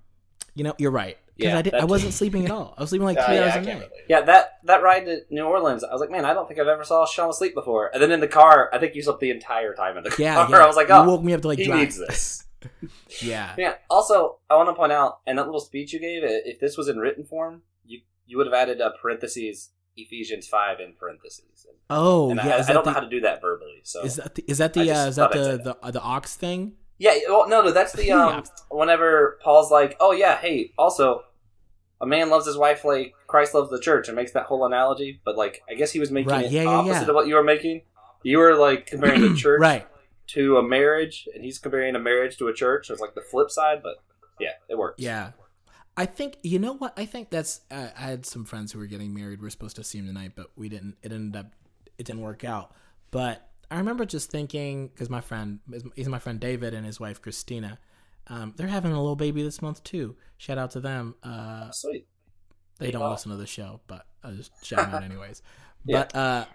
You know you're right because Yeah, I did that I wasn't sleeping at all. I was sleeping like Uh, three yeah, hours a can't night. Yeah, that that ride to New Orleans, I was like, man, I don't think I've ever saw Shama sleep before. And then in the car, I think you slept the entire time in the car. Yeah, yeah. I was like, oh, you oh, woke me up to like he drive. needs this. Yeah, Yeah. Also, I want to point out, in that little speech you gave, if this was in written form, you you would have added a parentheses Ephesians five in parentheses. And, Oh and yeah, I, is I that don't the, know how to do that verbally. So is that the, is that the uh, is that thought I'd the, the the ox thing? Yeah, well, no, no, that's the um. whenever Paul's like, oh yeah, hey, also. A man loves his wife like Christ loves the church, and makes that whole analogy. But like, I guess he was making Right, it yeah, yeah, opposite yeah. of what you were making. You were like comparing the church Right. to a marriage, and he's comparing a marriage to a church. It's like the flip side, but yeah, it works. Yeah. I think you know what I think that's uh, I had some friends who were getting married. We are supposed to see them tonight, but we didn't. It ended up it didn't work out. But I remember just thinking because my friend he's my friend David and his wife Christina. Um, they're having a little baby this month too. Shout out to them. Uh, Sweet. they don't Wow. listen to the show, but I just shout out anyways. Yeah. But uh,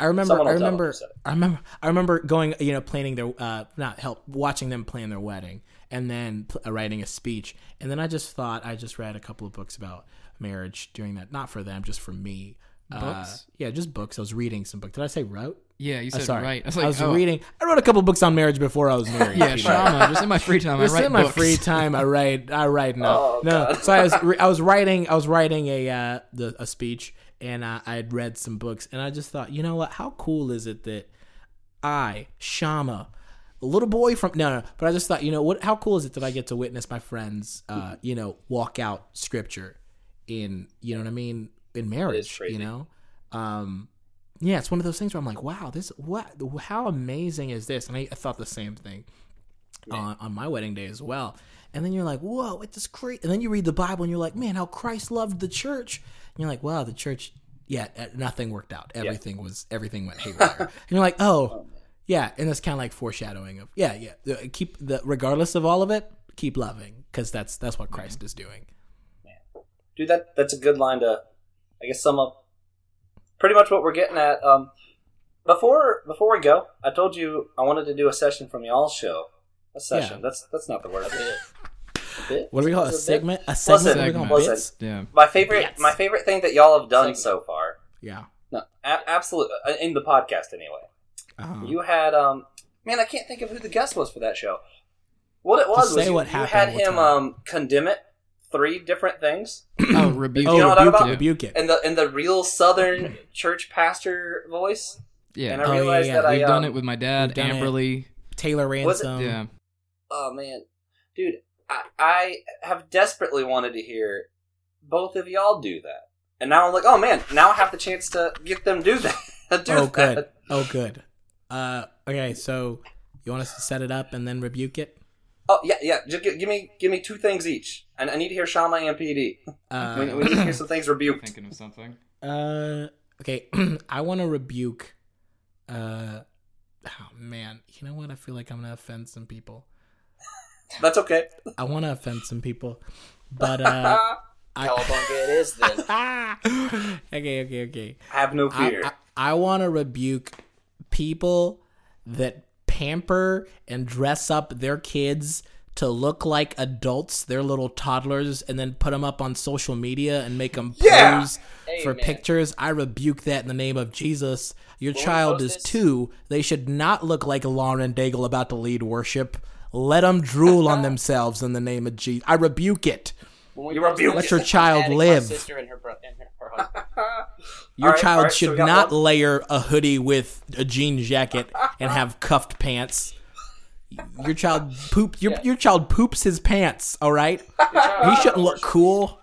I remember, I will tell them remember, you said it. I remember, I remember going, you know, planning their, uh, not help, watching them plan their wedding, and then pl- uh, writing a speech, and then I just thought I just read a couple of books about marriage during that, not for them, just for me. Uh, Books? yeah, just books. I was reading some books. Did I say wrote? Yeah, you Uh, said sorry, right. I was, I was oh, reading. I wrote a couple books on marriage before I was married. Yeah. Shama. Just in my free time, I Just write in my books. free time, I write. I write now. Oh, no, God. so I was re- I was writing. I was writing a uh, the, a speech, and uh, I had read some books, and I just thought, you know what? How cool is it that I, Shama, a little boy from no, no, but I just thought, you know what? How cool is it that I get to witness my friends, uh, you know, walk out scripture in, you know what I mean, in marriage, crazy. you know. Um, yeah, it's one of those things where I'm like, wow, this what? How amazing is this? And I, I thought the same thing on, on my wedding day as well. And then you're like, whoa, it's just great. And then you read the Bible and you're like, man, how Christ loved the church. And you're like, wow, the church, yeah, uh, nothing worked out. Everything was, everything went haywire. and you're like, oh, yeah. And that's kind of like foreshadowing of, yeah, yeah. Keep the, regardless of all of it, keep loving because that's, that's what Christ is doing. Man. Dude, that that's a good line to, I guess, sum up pretty much what we're getting at. Um, before before we go, I told you I wanted to do a session from y'all's show. A session. Yeah. That's that's not the word. A bit. What do we call it? A Is it bit? segment? A Listen, segment? What do listen. bits? Yeah. My favorite, Yes. my favorite thing that y'all have done Segment. so far. Yeah. No, a- absolutely in the podcast anyway. Uh-huh. You had um, man, I can't think of who the guest was for that show. What it was Just was say you, what you had him time. um condemn it three different things Oh, rebuke. Oh, You know what I'm rebuke about? it. Rebuke it. in the in the real Southern church pastor voice. yeah. And I Oh, yeah, realized yeah. that I We've done um, it with my dad, we've it. Amberly. Taylor Was it- Ransom. Yeah. Oh man, dude, I, I have desperately wanted to hear both of y'all do that, and now I'm like, oh man, now I have the chance to get them do that. do Oh, that. good. Oh, good. Uh, okay, so you want us to set it up and then rebuke it? Oh yeah, yeah. Just give, give me give me two things each, and I need to hear Shama and PD. Uh, we, we need to hear some things rebuked. Thinking of something. Uh, okay, I want to rebuke. Uh, oh man, you know what? I feel like I'm gonna offend some people. That's okay. I want to offend some people, but uh, I. Cowabunga it is then. okay, okay, okay. have no I, fear. I, I want to rebuke people that pamper and dress up their kids to look like adults, their little toddlers, and then put them up on social media and make them Yeah! pose for pictures. I rebuke that in the name of Jesus. Your Will we child is this? two. They should not look like Lauren Daigle about to lead worship. Let them drool on themselves in the name of Jesus. I rebuke it. When we You post rebuke this, Let your I'm child adding live. My sister and her, bro- and her, her husband. Your All right, child all right, so should we got not one. layer a hoodie with a jean jacket and have cuffed pants. Your child poop. Your your child poops his pants. All right. He shouldn't look oh, cool.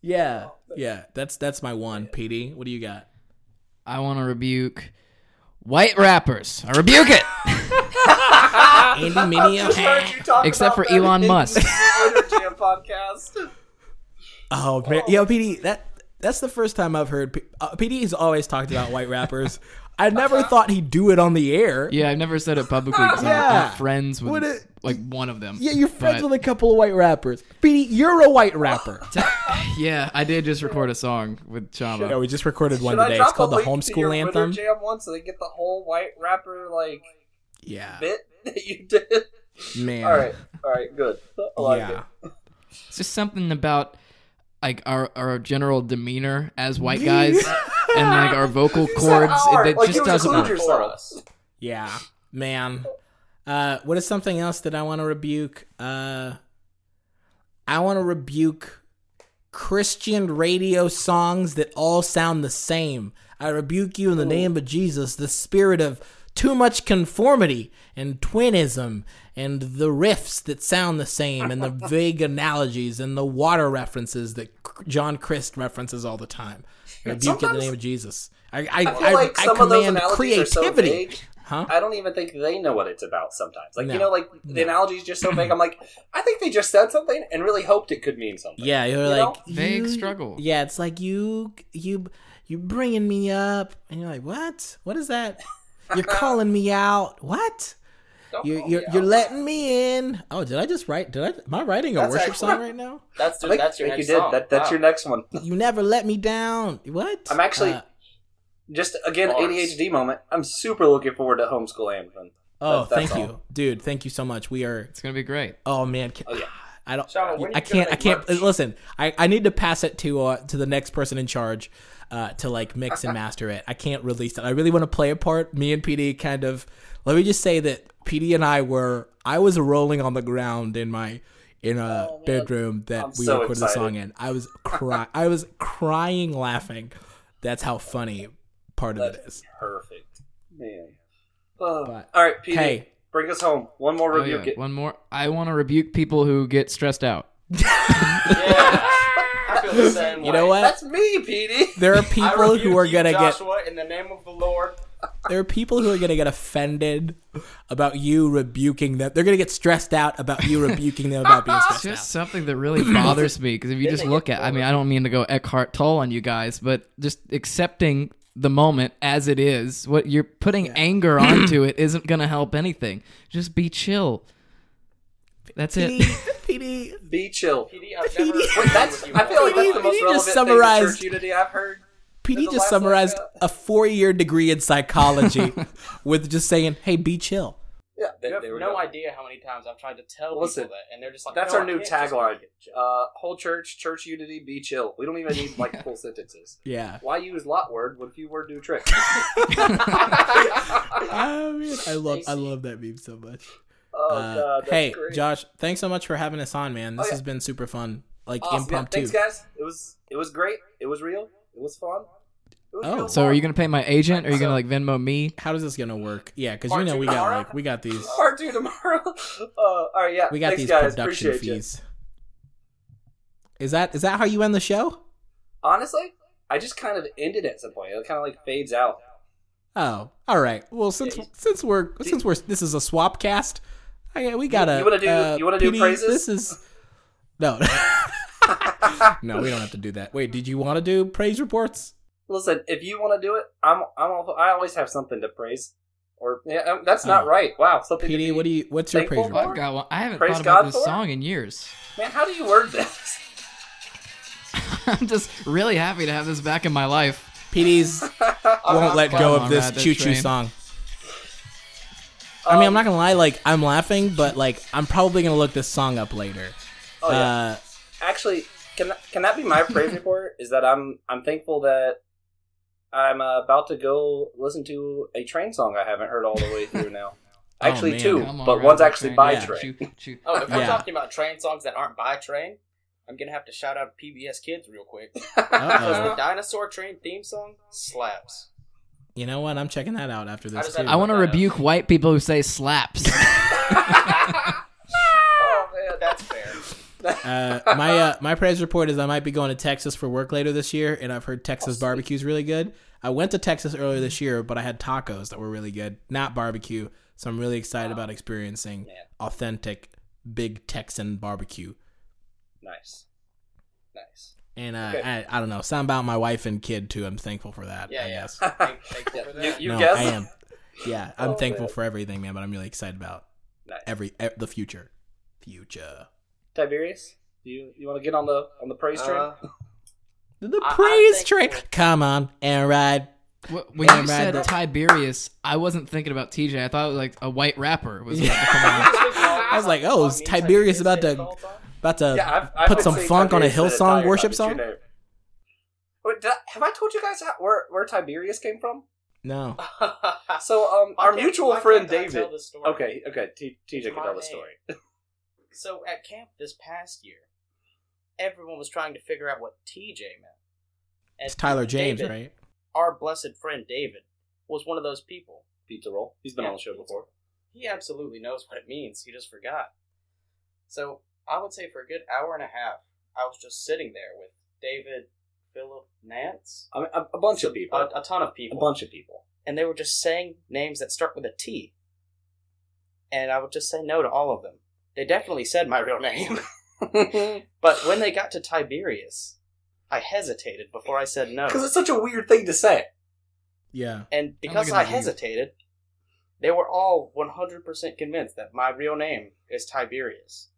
Yeah, oh, yeah. That's that's my one. PD, what do you got? I want to rebuke white rappers. I rebuke it. Andy Mineo. Except for Elon Musk. Jam podcast. Oh man, yo, PD. That that's the first time I've heard. P- Uh, PD has always talked about white rappers. I never thought he'd do it on the air. Yeah, I've never said it publicly because Yeah. I'm friends with it- like one of them. Yeah, you're friends But- with a couple of white rappers. Petey, you're a white rapper. Yeah, I did just record a song with Shama. yeah, we just recorded one Should today. It's called the Homeschool Anthem. Jam one so they get the whole white rapper like Yeah, bit that you did. man. All right, all right, good. I like yeah. it. It's just something about like our our general demeanor as white guys and like our vocal cords. It, it like, just you doesn't work. For us. Yeah, man. Uh, what is something else that I want to rebuke? Uh, I want to rebuke Christian radio songs that all sound the same. I rebuke you in the name of Jesus, the spirit of too much conformity and twinism and the riffs that sound the same and the vague analogies and the water references that John Christ references all the time. I rebuke in the name of Jesus. I, I, I feel I, like I some of those command analogies are so vague. Huh? I don't even think they know what it's about sometimes. Like No. you know, like the analogy is just so vague. I'm like, I think they just said something and really hoped it could mean something. Yeah, you're You like know? Vague you- struggle. Yeah, it's like you you you bringing me up, and you're like, what? What is that? You're calling me out. What? Don't You're you're, you're letting me in. Oh, did I just write? Did I? Am I writing a That's worship excellent. song right now? That's I think, that's your I think next you did. song. That, that's Wow. your next one. You never let me down. What? I'm actually Uh, just again Bars. ADHD moment. I'm super looking forward to homeschool anthem. oh, that's thank you, all. dude. Thank you so much. We are. It's gonna be great. Oh man. Can, Oh, yeah. I don't. Sean, I can't. I can't. merch? Listen. I, I need to pass it to uh, to the next person in charge uh, to like mix and master it. I can't release it. I really want to play a part. Me and PD kind of. Let me just say that PD and I were. I was rolling on the ground in my in a Oh, bedroom that I'm we so recorded the song in. I was cry. I was crying laughing. That's how funny part of it That's is. perfect, man. Oh. But- All right, PD, Hey. bring us home. One more Oh, rebuke. yeah. One more. I want to rebuke people who get stressed out. Yeah. I feel the same You way. know what? That's me, PD. There are people who are gonna get in the name of the Lord. there are people who are going to get offended about you rebuking them. They're going to get stressed out about you rebuking them about being It's stressed just out. something that really bothers me because if you just look at, I mean, I don't mean to go Eckhart Tolle on you guys, but just accepting the moment as it is, what you're putting anger onto it isn't going to help anything. Just be chill. That's it. PD, Be chill. PD, I've never. Wait, that's. I feel like that's the most PD just relevant thing to summarized- church unity I've heard. PD just summarized like, a four-year degree in psychology with just saying, "Hey, be chill." Yeah, You have no go. idea how many times I've tried to tell Listen, people that, and they're just like, That's "No, our I new tagline. make it chill." Uh, whole church, church unity, be chill. We don't even need like full sentences. Yeah. Why use lot word when few word do trick? I, mean, I love I love that meme so much. Oh Uh, god, hey, great. Josh, thanks so much for having us on, man. This Oh, yeah. has been super fun. Like Awesome. Yeah, impromptu. thanks, guys. It was it was great. It was real. It was fun. It was Oh. real So are you going to pay my agent or are you So- going to like Venmo me? How is this gonna work? Yeah, because you know two we got like we got these part two tomorrow? uh, all right, yeah. we got thanks, these guys. production Appreciate you. fees. Is that is that how you end the show? Honestly, I just kind of ended at some point. It kind of like fades out. Oh, all right. Well, since Yeah. since we're since we're this is a swap cast, I, we gotta. you wanna do- uh, you wanna do PD, praises? This is no, no. We don't have to do that. Wait, did you want to do praise reports? Listen, if you want to do it, I'm I'm I always have something to praise. Or yeah, um, that's not Oh. right. Wow, something. to PD, be- what do you? What's your praise Thankful report? I've got one. I haven't Praise thought about God this for song in years. Man, how do you word this? I'm just really happy to have this back in my life. PD's won't let go of this choo choo train. song. I mean, I'm Um, not gonna lie. Like, I'm laughing, but like, I'm probably gonna look this song up later. Oh yeah. Uh, Actually, can that, can that be my praise report? Is that I'm I'm thankful that I'm uh, about to go listen to a train song I haven't heard all the way through now. Oh, Actually, man. two, Come but one's actually train. by Yeah. train. Choo- choo. Oh, if Yeah. we're talking about train songs that aren't by train, I'm gonna have to shout out PBS Kids real quick. Uh-oh. Because the Dinosaur Train theme song slaps. You know what? I'm checking that out after this too. I want to rebuke white people who say slaps. oh man, That's fair. Uh, my uh, my praise report is I might be going to Texas for work later this year, and I've heard Texas barbecue's really good. I went to Texas earlier this year, but I had tacos that were really good, not barbecue. So I'm really excited about experiencing Man. authentic big Texan barbecue. nice, nice. And uh, Okay. I, I don't know, something about my wife and kid too. I'm thankful for that. Yeah, I yeah. guess. Thank- thankful You, you no, guess? I am. Yeah, I'm Oh, thankful man. for everything, man. But I'm really excited about Nice. every e- the future. Future. Tiberius, you you want to get on the on the praise train? Uh, The I- I'm praise train. Come on and ride. Wh- When Yeah, you Brad, said the- Tiberius, I wasn't thinking about TJ. I thought it was like a white rapper was about to come on. I was like, oh, is Tiberius about to about to yeah, I've, I've put some saying funk on a Tiberius the Hillsong worship time, it's your song? Wait, I, have I told you guys how, where where Tiberius came from? no? So, um, our can't- mutual friend David. tell this story? Okay, okay, T- TJ can tell the story. So at camp this past year, everyone was trying to figure out what TJ meant. And It's Tyler James, David, right? Our blessed friend David was one of those people. Pizza roll. He's been Yeah, on the show before. He absolutely knows what it means. He just forgot. So I would say for a good hour and a half, I was just sitting there with David, Philip, Nance, I mean, a, a bunch of people. a, a ton of people, a bunch of people. and they were just saying names that start with a T. And I would just say no to all of them. They definitely said my real name. But when they got to Tiberius, I hesitated before I said no. Because it's such a weird thing to say. Yeah. And because I at you. hesitated, they were all 100% convinced that my real name is Tiberius.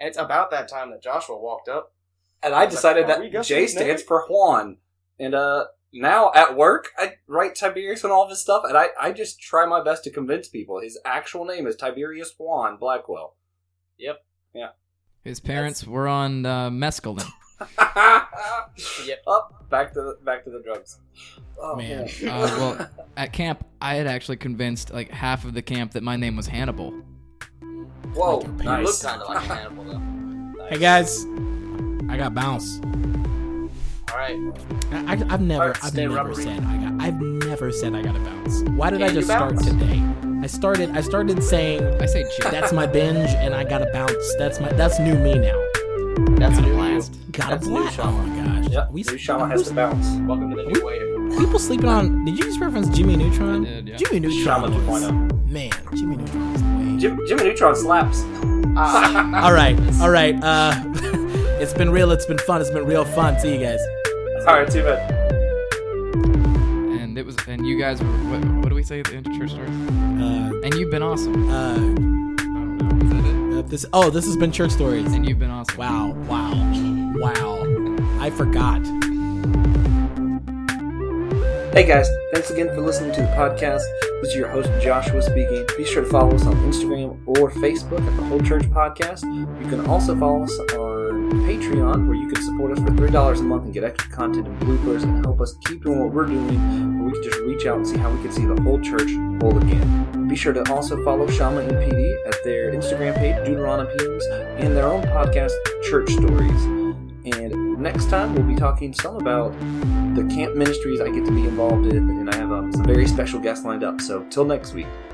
And it's about that time that Joshua walked up. And I I decided like, that Gus J stands for Juan. And uh, now at work, I write Tiberius and all of his stuff, and I, I just try my best to convince people his actual name is Tiberius Juan Blackwell. Yep. Yeah. His parents were on uh, mescaline. Yep. Up, back to the back to the drugs. Oh Man. man. Uh, well, at camp, I had actually convinced like half of the camp that my name was Hannibal. Whoa, Like your You nice. look kind of like Hannibal, though. Hey guys, I got bounce. All right. I, I, I've never, Alright, I've never rubbery. said I got, I've never said I got a bounce. Why did I Can you just start today? I started, I started saying I say J. that's my binge and I got a bounce. That's my, that's new me now. That's a Got a new blast. Got That's a new blast. Oh my gosh. Yep, We, new Shama has to bounce. Welcome to the new wave. people sleeping on. Did you just reference Jimmy Neutron? I did, yeah. Jimmy Neutron. Shama was- 2.0. Man, Jimmy Neutron is the way. Jim, Jimmy Neutron slaps. Ah, all right, all right. Uh, it's been real. It's been fun. It's been real fun. See you guys. All right, too bad. And it was, and you guys were. What, what do we say at the end of church stories? Uh, And you've been awesome. uh, I don't know. Is that it? uh, this. Oh, this has been church stories. And you've been awesome. Wow, wow, wow. I forgot. Hey guys, thanks again for listening to the podcast. This is your host Joshua speaking. Be sure to follow us on Instagram or Facebook at the Whole Church Podcast. You can also follow us on Patreon, where you can support us for three dollars a month and get extra content and bloopers and help us keep doing what we're doing. Where we can just reach out and see how we can see the whole church whole again. Be sure to also follow Shama and PD at their Instagram page, Deuteronomy Deuteronomemes, and their own podcast, Church Stories. And next time we'll be talking some about the camp ministries I get to be involved in, and I have um, some very special guests lined up. So till next week.